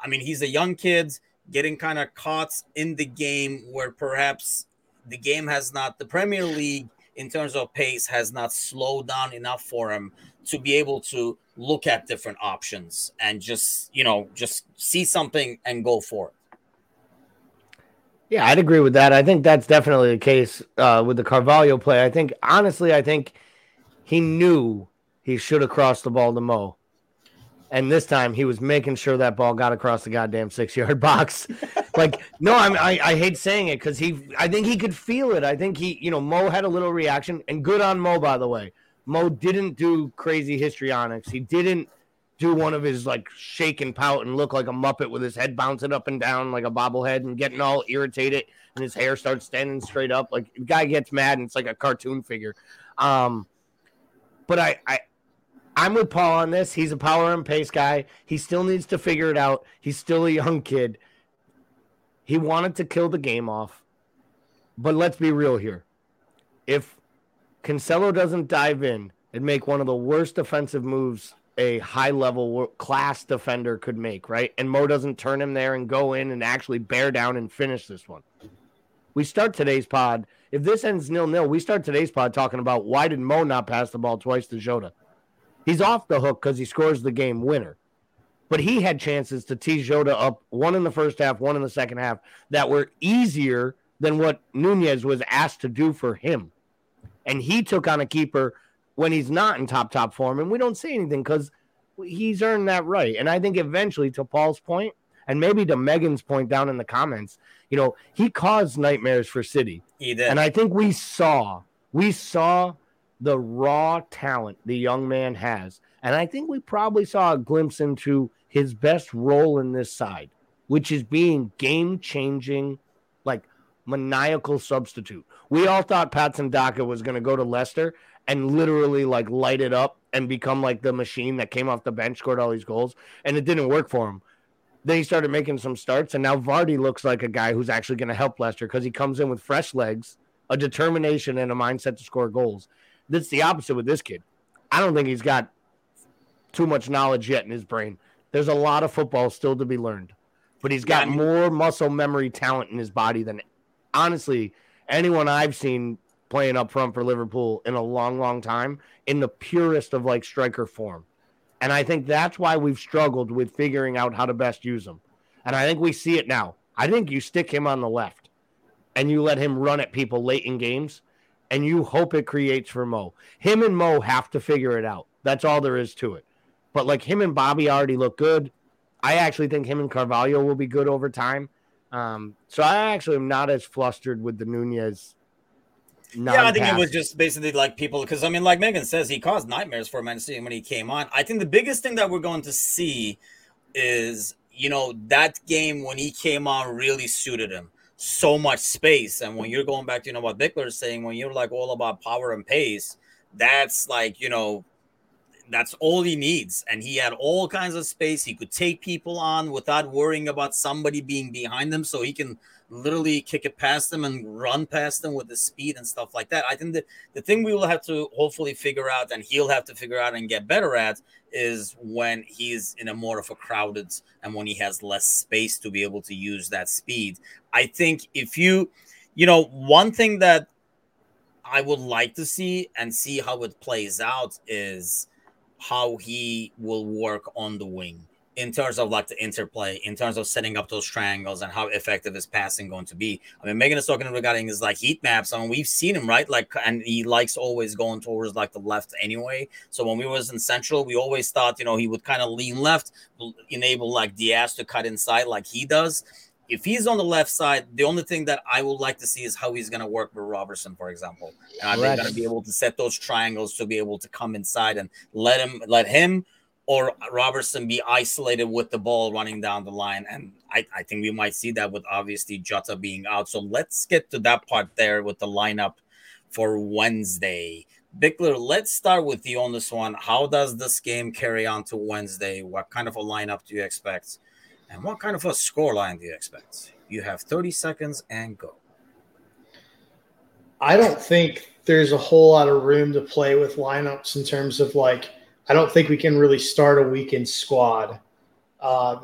I mean, he's a young kid getting kind of caught in the game where perhaps the game has not the Premier League in terms of pace has not slowed down enough for him to be able to look at different options and just you know just see something and go for it. Yeah i'd agree with that. I think that's definitely the case uh, with the carvalho play. I think honestly i think he knew he should have crossed the ball to mo and this time he was making sure that ball got across the goddamn six yard box. like, no, I'm, I, I hate saying it because he, I think he could feel it. I think he, you know, Mo had a little reaction, and good on Mo, by the way. Mo didn't do crazy histrionics. He didn't do one of his like shake and pout and look like a muppet with his head bouncing up and down like a bobblehead and getting all irritated and his hair starts standing straight up. Like guy gets mad and it's like a cartoon figure. Um, but I, I I'm with Paul on this. He's a power and pace guy. He still needs to figure it out. He's still a young kid. He wanted to kill the game off. But let's be real here. If Cancelo doesn't dive in and make one of the worst defensive moves a high level class defender could make, right? And Mo doesn't turn him there and go in and actually bear down and finish this one. We start today's pod. If this ends nil nil, we start today's pod talking about why did Mo not pass the ball twice to Jota? He's off the hook because he scores the game winner. But he had chances to tee Jota up, one in the first half, one in the second half, that were easier than what Nunez was asked to do for him. And he took on a keeper when he's not in top, top form. And we don't say anything because he's earned that right. And I think eventually, to Paul's point, and maybe to Megan's point down in the comments, you know, he caused nightmares for City. He did. And I think we saw, we saw the raw talent the young man has. And I think we probably saw a glimpse into his best role in this side, which is being game changing, like maniacal substitute. We all thought Patson Daka was going to go to Leicester and literally like light it up and become like the machine that came off the bench, scored all these goals, and it didn't work for him. Then he started making some starts, and now Vardy looks like a guy who's actually going to help Leicester because he comes in with fresh legs, a determination, and a mindset to score goals. That's the opposite with this kid. I don't think he's got too much knowledge yet in his brain. There's a lot of football still to be learned, but he's got yeah, I mean, more muscle memory talent in his body than honestly anyone I've seen playing up front for Liverpool in a long, long time in the purest of like striker form. And I think that's why we've struggled with figuring out how to best use him. And I think we see it now. I think you stick him on the left and you let him run at people late in games and you hope it creates for Mo. Him and Mo have to figure it out. That's all there is to it. But like him and Bobby already look good. I actually think him and Carvalho will be good over time. Um, so I actually am not as flustered with the Nunez. Yeah, I think it was just basically like people because I mean, like Megan says, he caused nightmares for Man City when he came on. I think the biggest thing that we're going to see is you know that game when he came on really suited him so much space. And when you're going back to you know what Bickler is saying, when you're like all about power and pace, that's like you know that's all he needs. And he had all kinds of space. He could take people on without worrying about somebody being behind him. So he can literally kick it past them and run past them with the speed and stuff like that. I think that the thing we will have to hopefully figure out and he'll have to figure out and get better at is when he's in a more of a crowded and when he has less space to be able to use that speed. I think if you, you know, one thing that I would like to see and see how it plays out is how he will work on the wing in terms of like the interplay, in terms of setting up those triangles and how effective is passing going to be. I mean, Megan is talking regarding his like heat maps. I mean, we've seen him right, like, and he likes always going towards like the left anyway. So when we was in central, we always thought you know he would kind of lean left, enable like Diaz to cut inside like he does. If he's on the left side, the only thing that I would like to see is how he's going to work with Robertson, for example. And they going to be able to set those triangles to be able to come inside and let him let him or Robertson be isolated with the ball running down the line. And I, I think we might see that with obviously Jota being out. So let's get to that part there with the lineup for Wednesday. Bickler, let's start with you on this one. How does this game carry on to Wednesday? What kind of a lineup do you expect? And what kind of a score line do you expect? You have 30 seconds and go. I don't think there's a whole lot of room to play with lineups in terms of like I don't think we can really start a weekend squad. Uh,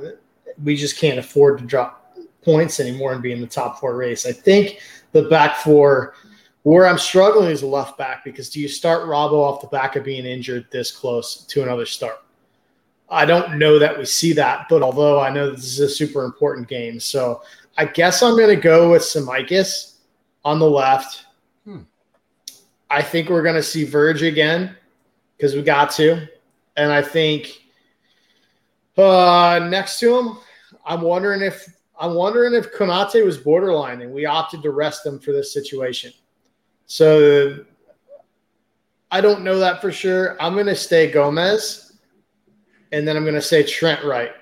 we just can't afford to drop points anymore and be in the top four race. I think the back four, where I'm struggling is left back because do you start Robbo off the back of being injured this close to another start? I don't know that we see that, but although I know this is a super important game, so I guess I'm going to go with Tsimikas on the left. Hmm. I think we're going to see Verge again because we got to. And I think uh, next to him, I'm wondering if I'm wondering if Konate was borderline and we opted to rest him for this situation. So I don't know that for sure. I'm going to stay Gomez, and then I'm going to say Trent right.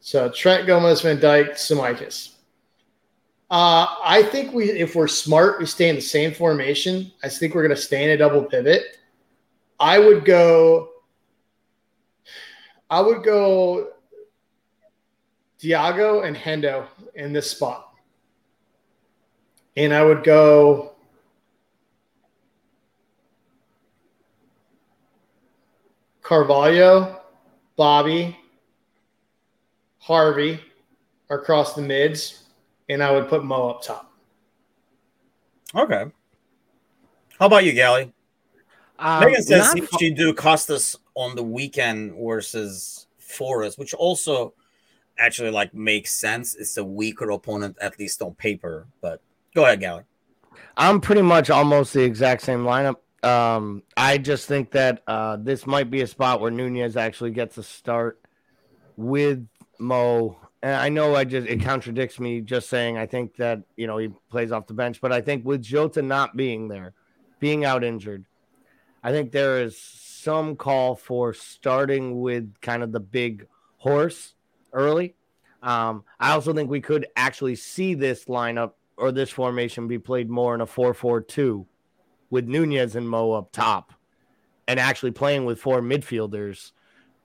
So Trent Gomez, Van Dijk, Tsimikas. Uh, I think we, if we're smart, we stay in the same formation. I think we're going to stay in a double pivot. I would go I would go Thiago and Hendo in this spot. And I would go Carvalho, Bobby, Harvey across the mids, and I would put Mo up top. Okay. How about you, Gally? Um, Megan says not, she do Costas on the weekend versus Forest, which also actually like makes sense. It's a weaker opponent, at least on paper. But go ahead, Gally. I'm pretty much almost the exact same lineup. Um, I just think that uh, this might be a spot where Nunez actually gets a start with Mo. And I know I just it contradicts me just saying I think that you know he plays off the bench, but I think with Jota not being there, being out injured, I think there is some call for starting with kind of the big horse early. Um, I also think we could actually see this lineup or this formation be played more in a 4 4 2 with Nunez and Mo up top and actually playing with four midfielders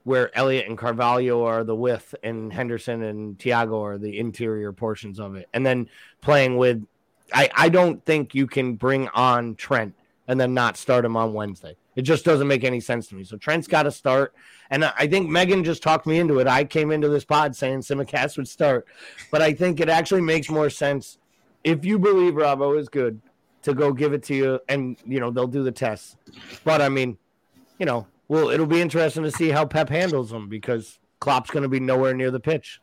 where Elliott and Carvalho are the width and Henderson and Thiago are the interior portions of it. And then playing with, I, I don't think you can bring on Trent and then not start him on Wednesday. It just doesn't make any sense to me. So Trent's got to start. And I think Megan just talked me into it. I came into this pod saying Tsimikas would start, but I think it actually makes more sense if you believe Robbo is good to go give it to you and, you know, they'll do the tests. But I mean, you know, well, it'll be interesting to see how Pep handles them because Klopp's going to be nowhere near the pitch.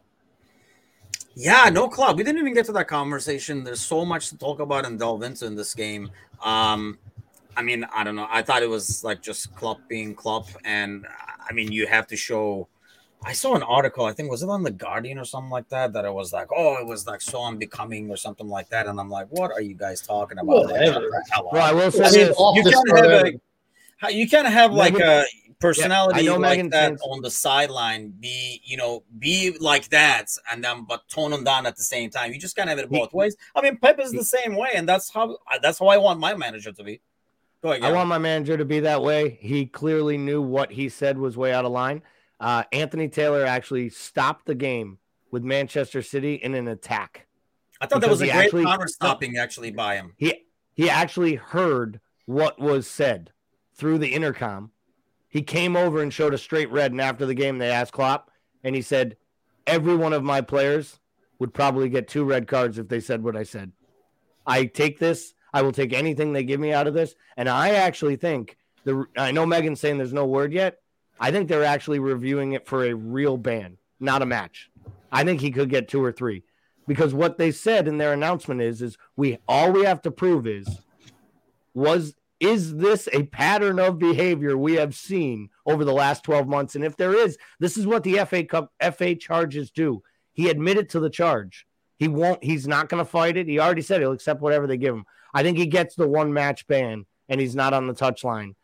Yeah, no Klopp. We didn't even get to that conversation. There's so much to talk about and delve into in this game. Um, I mean, I don't know. I thought it was like just Klopp being Klopp, and I mean, you have to show. I saw an article. I think was it on the Guardian or something like that. That it was like, oh, it was like so unbecoming or something like that. And I'm like, what are you guys talking about? Well, I will say this. You can't have a, you can't have like a personality yeah, like that on the sideline. Be you know, be like that, and then but tone them down at the same time. You just can't have it both ways. I mean, Pep is the same way, and that's how that's how I want my manager to be. Ahead, I want my manager to be that way. He clearly knew what he said was way out of line. Uh, Anthony Taylor actually stopped the game with Manchester City in an attack. I thought that was a great actually, counter stopping actually by him. He he actually heard what was said through the intercom. He came over and showed a straight red, and after the game, they asked Klopp, and he said, "Every one of my players would probably get two red cards if they said what I said. I take this I will take anything they give me out of this. And I actually think the I know Megan's saying there's no word yet. I think they're actually reviewing it for a real ban. not a match. I think he could get two or three because what they said in their announcement is is we all we have to prove is was is this a pattern of behavior we have seen over the last 12 months and if there is this is what the FA Cup FA charges do he admitted to the charge he won't he's not going to fight it he already said he'll accept whatever they give him I think he gets the one match ban and he's not on the touchline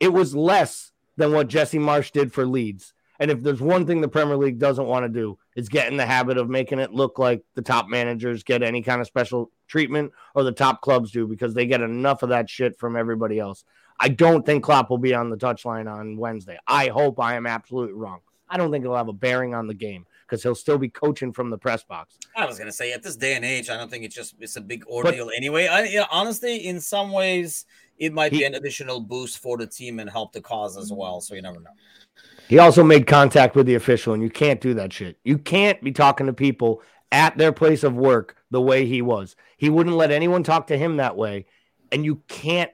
it was less than what Jesse Marsch did for Leeds and if there's one thing the Premier League doesn't want to do, it's get in the habit of making it look like the top managers get any kind of special treatment or the top clubs do because they get enough of that shit from everybody else. I don't think Klopp will be on the touchline on Wednesday. I hope I am absolutely wrong. I don't think it'll have a bearing on the game because he'll still be coaching from the press box. I was gonna say at this day and age, I don't think it's just it's a big ordeal but, anyway. I, you know, honestly, in some ways, it might he, be an additional boost for the team and help the cause as well. So you never know. He also made contact with the official, and you can't do that shit. You can't be talking to people at their place of work the way he was. He wouldn't let anyone talk to him that way, and you can't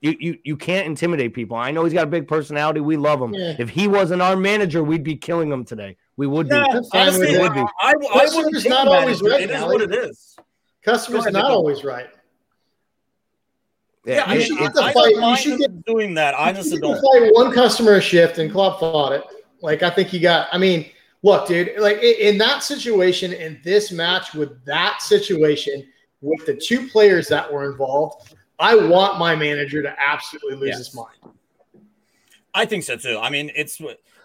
you you, you can't intimidate people. I know he's got a big personality. We love him. Yeah. If he wasn't our manager, we'd be killing him today. We would yeah, be. Honestly, would be. I, I, I wouldn't not always right. It is what it is. Customers not always right. Yeah, you should get the fight. You should get doing that. I just don't fight one customer a shift, and Klopp fought it. Like I think he got. I mean, look, dude. Like in that situation, in this match, with that situation, with the two players that were involved, I want my manager to absolutely lose yes. his mind. I think so too. I mean, it's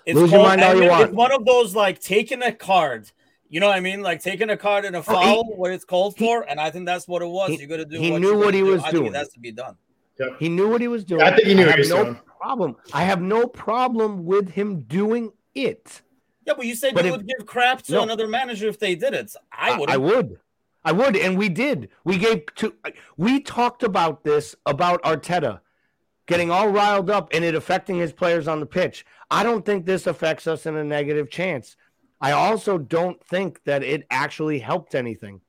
it's, lose called, your mind all you want. it's one of those like taking a card you know what I mean? Like taking a card in a foul, oh, he, what it's called for, and I think that's what it was. you got to do. He what knew what he do. was I doing. it has to be done. Yep. He knew what he was doing. I think he knew. I have no doing. problem. I have no problem with him doing it. Yeah, but you said but you if, would give crap to no, another manager if they did it. I would. I would. I would, and we did. We gave to. We talked about this about Arteta getting all riled up and it affecting his players on the pitch. I don't think this affects us in a negative chance. I also don't think that it actually helped anything.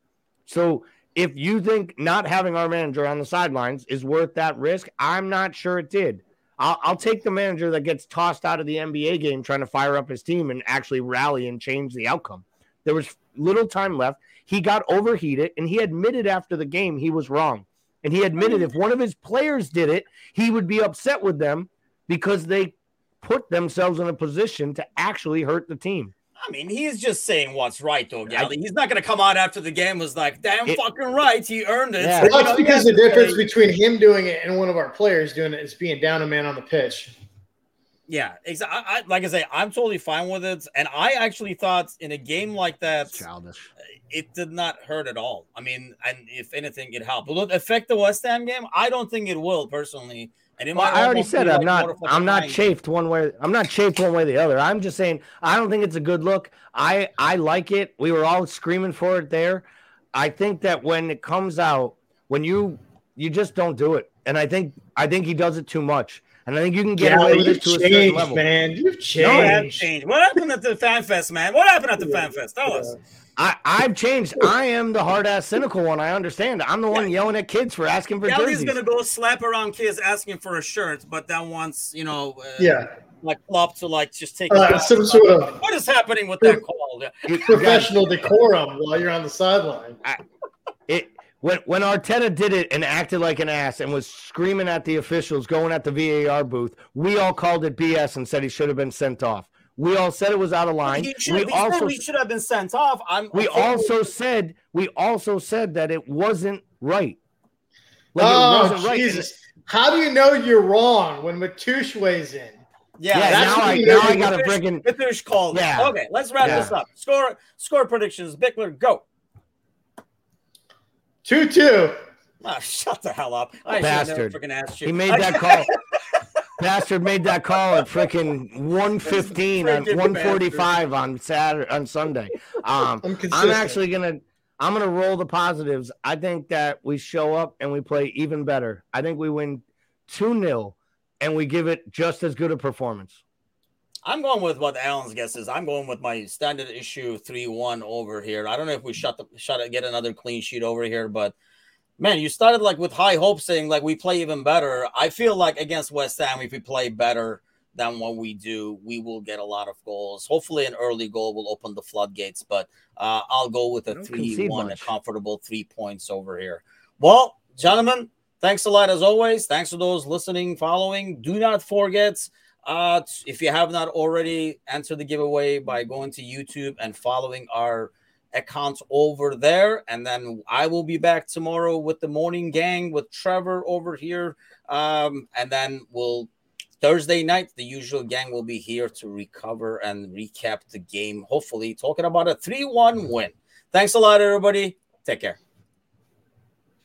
So if you think not having our manager on the sidelines is worth that risk, I'm not sure it did. I'll, I'll, take the manager that gets tossed out of the NBA game trying to fire up his team and actually rally and change the outcome. There was little time left. He got overheated and he admitted after the game he was wrong. And he admitted if one of his players did it, he would be upset with them because they put themselves in a position to actually hurt the team. I mean, he's just saying what's right, though, Gally. He's not going to come out after the game was like, "Damn, it, fucking right, he earned it." Yeah. Well, that's because the difference say, between him doing it and one of our players doing it is being down a man on the pitch. Yeah, exactly. I, like I say, I'm totally fine with it, and I actually thought in a game like that, childish, uh, it did not hurt at all. I mean, and if anything, it helped. Will it affect the West Ham game? I don't think it will personally. And well, I already said I'm like not. I'm not chafed one way. I'm not chafed one way or the other. I'm just saying I don't think it's a good look. I I like it. We were all screaming for it there. I think that when it comes out, when you you just don't do it, and I think I think he does it too much. And I think you can get yeah, away with it to changed, a certain level. Man, you've changed. No, have changed. What happened at the fan fest, man? What happened at the yeah. fan fest? Tell yeah. us. I, I've changed. I am the hard ass cynical one. I understand. I'm the one yeah. yelling at kids for asking for Kelly's jerseys. gonna go slap around kids asking for a shirt, but then once you know, uh, yeah, like flop to like just take. Uh, some sort of what is happening with that call? Professional decorum while you're on the sideline. I, it when when Arteta did it and acted like an ass and was screaming at the officials, going at the VAR booth, we all called it BS and said he should have been sent off. We all said it was out of line. Should, we also he should have been sent off. I'm, we I'm also said we also said that it wasn't right. Like oh wasn't Jesus! How do you know you're wrong when Matoush weighs in? Yeah, yeah now I now I got a friggin' Matoush called. Yeah. Okay, let's wrap yeah. this up. Score score predictions. Bickler, go. Two two. Oh, shut the hell up! I Bastard. He made that call. Bastard made that call at freaking 115 on 145 on Saturday on Sunday. Um, I'm, I'm actually gonna I'm gonna roll the positives. I think that we show up and we play even better. I think we win 2-0 and we give it just as good a performance. I'm going with what Alan's guess is. I'm going with my standard issue 3-1 over here. I don't know if we shut the shut it, get another clean sheet over here, but man, you started like with high hopes, saying like we play even better. I feel like against West Ham, if we play better, than what we do, we will get a lot of goals. Hopefully, an early goal will open the floodgates, but uh, I'll go with a 3 1, a comfortable three points over here. Well, gentlemen, thanks a lot as always. Thanks to those listening, following. Do not forget. Uh, if you have not already, answer the giveaway by going to YouTube and following our accounts over there. And then I will be back tomorrow with the morning gang with Trevor over here. Um, and then we'll Thursday night, the usual gang will be here to recover and recap the game, hopefully, talking about a 3 1 win. Thanks a lot, everybody. Take care.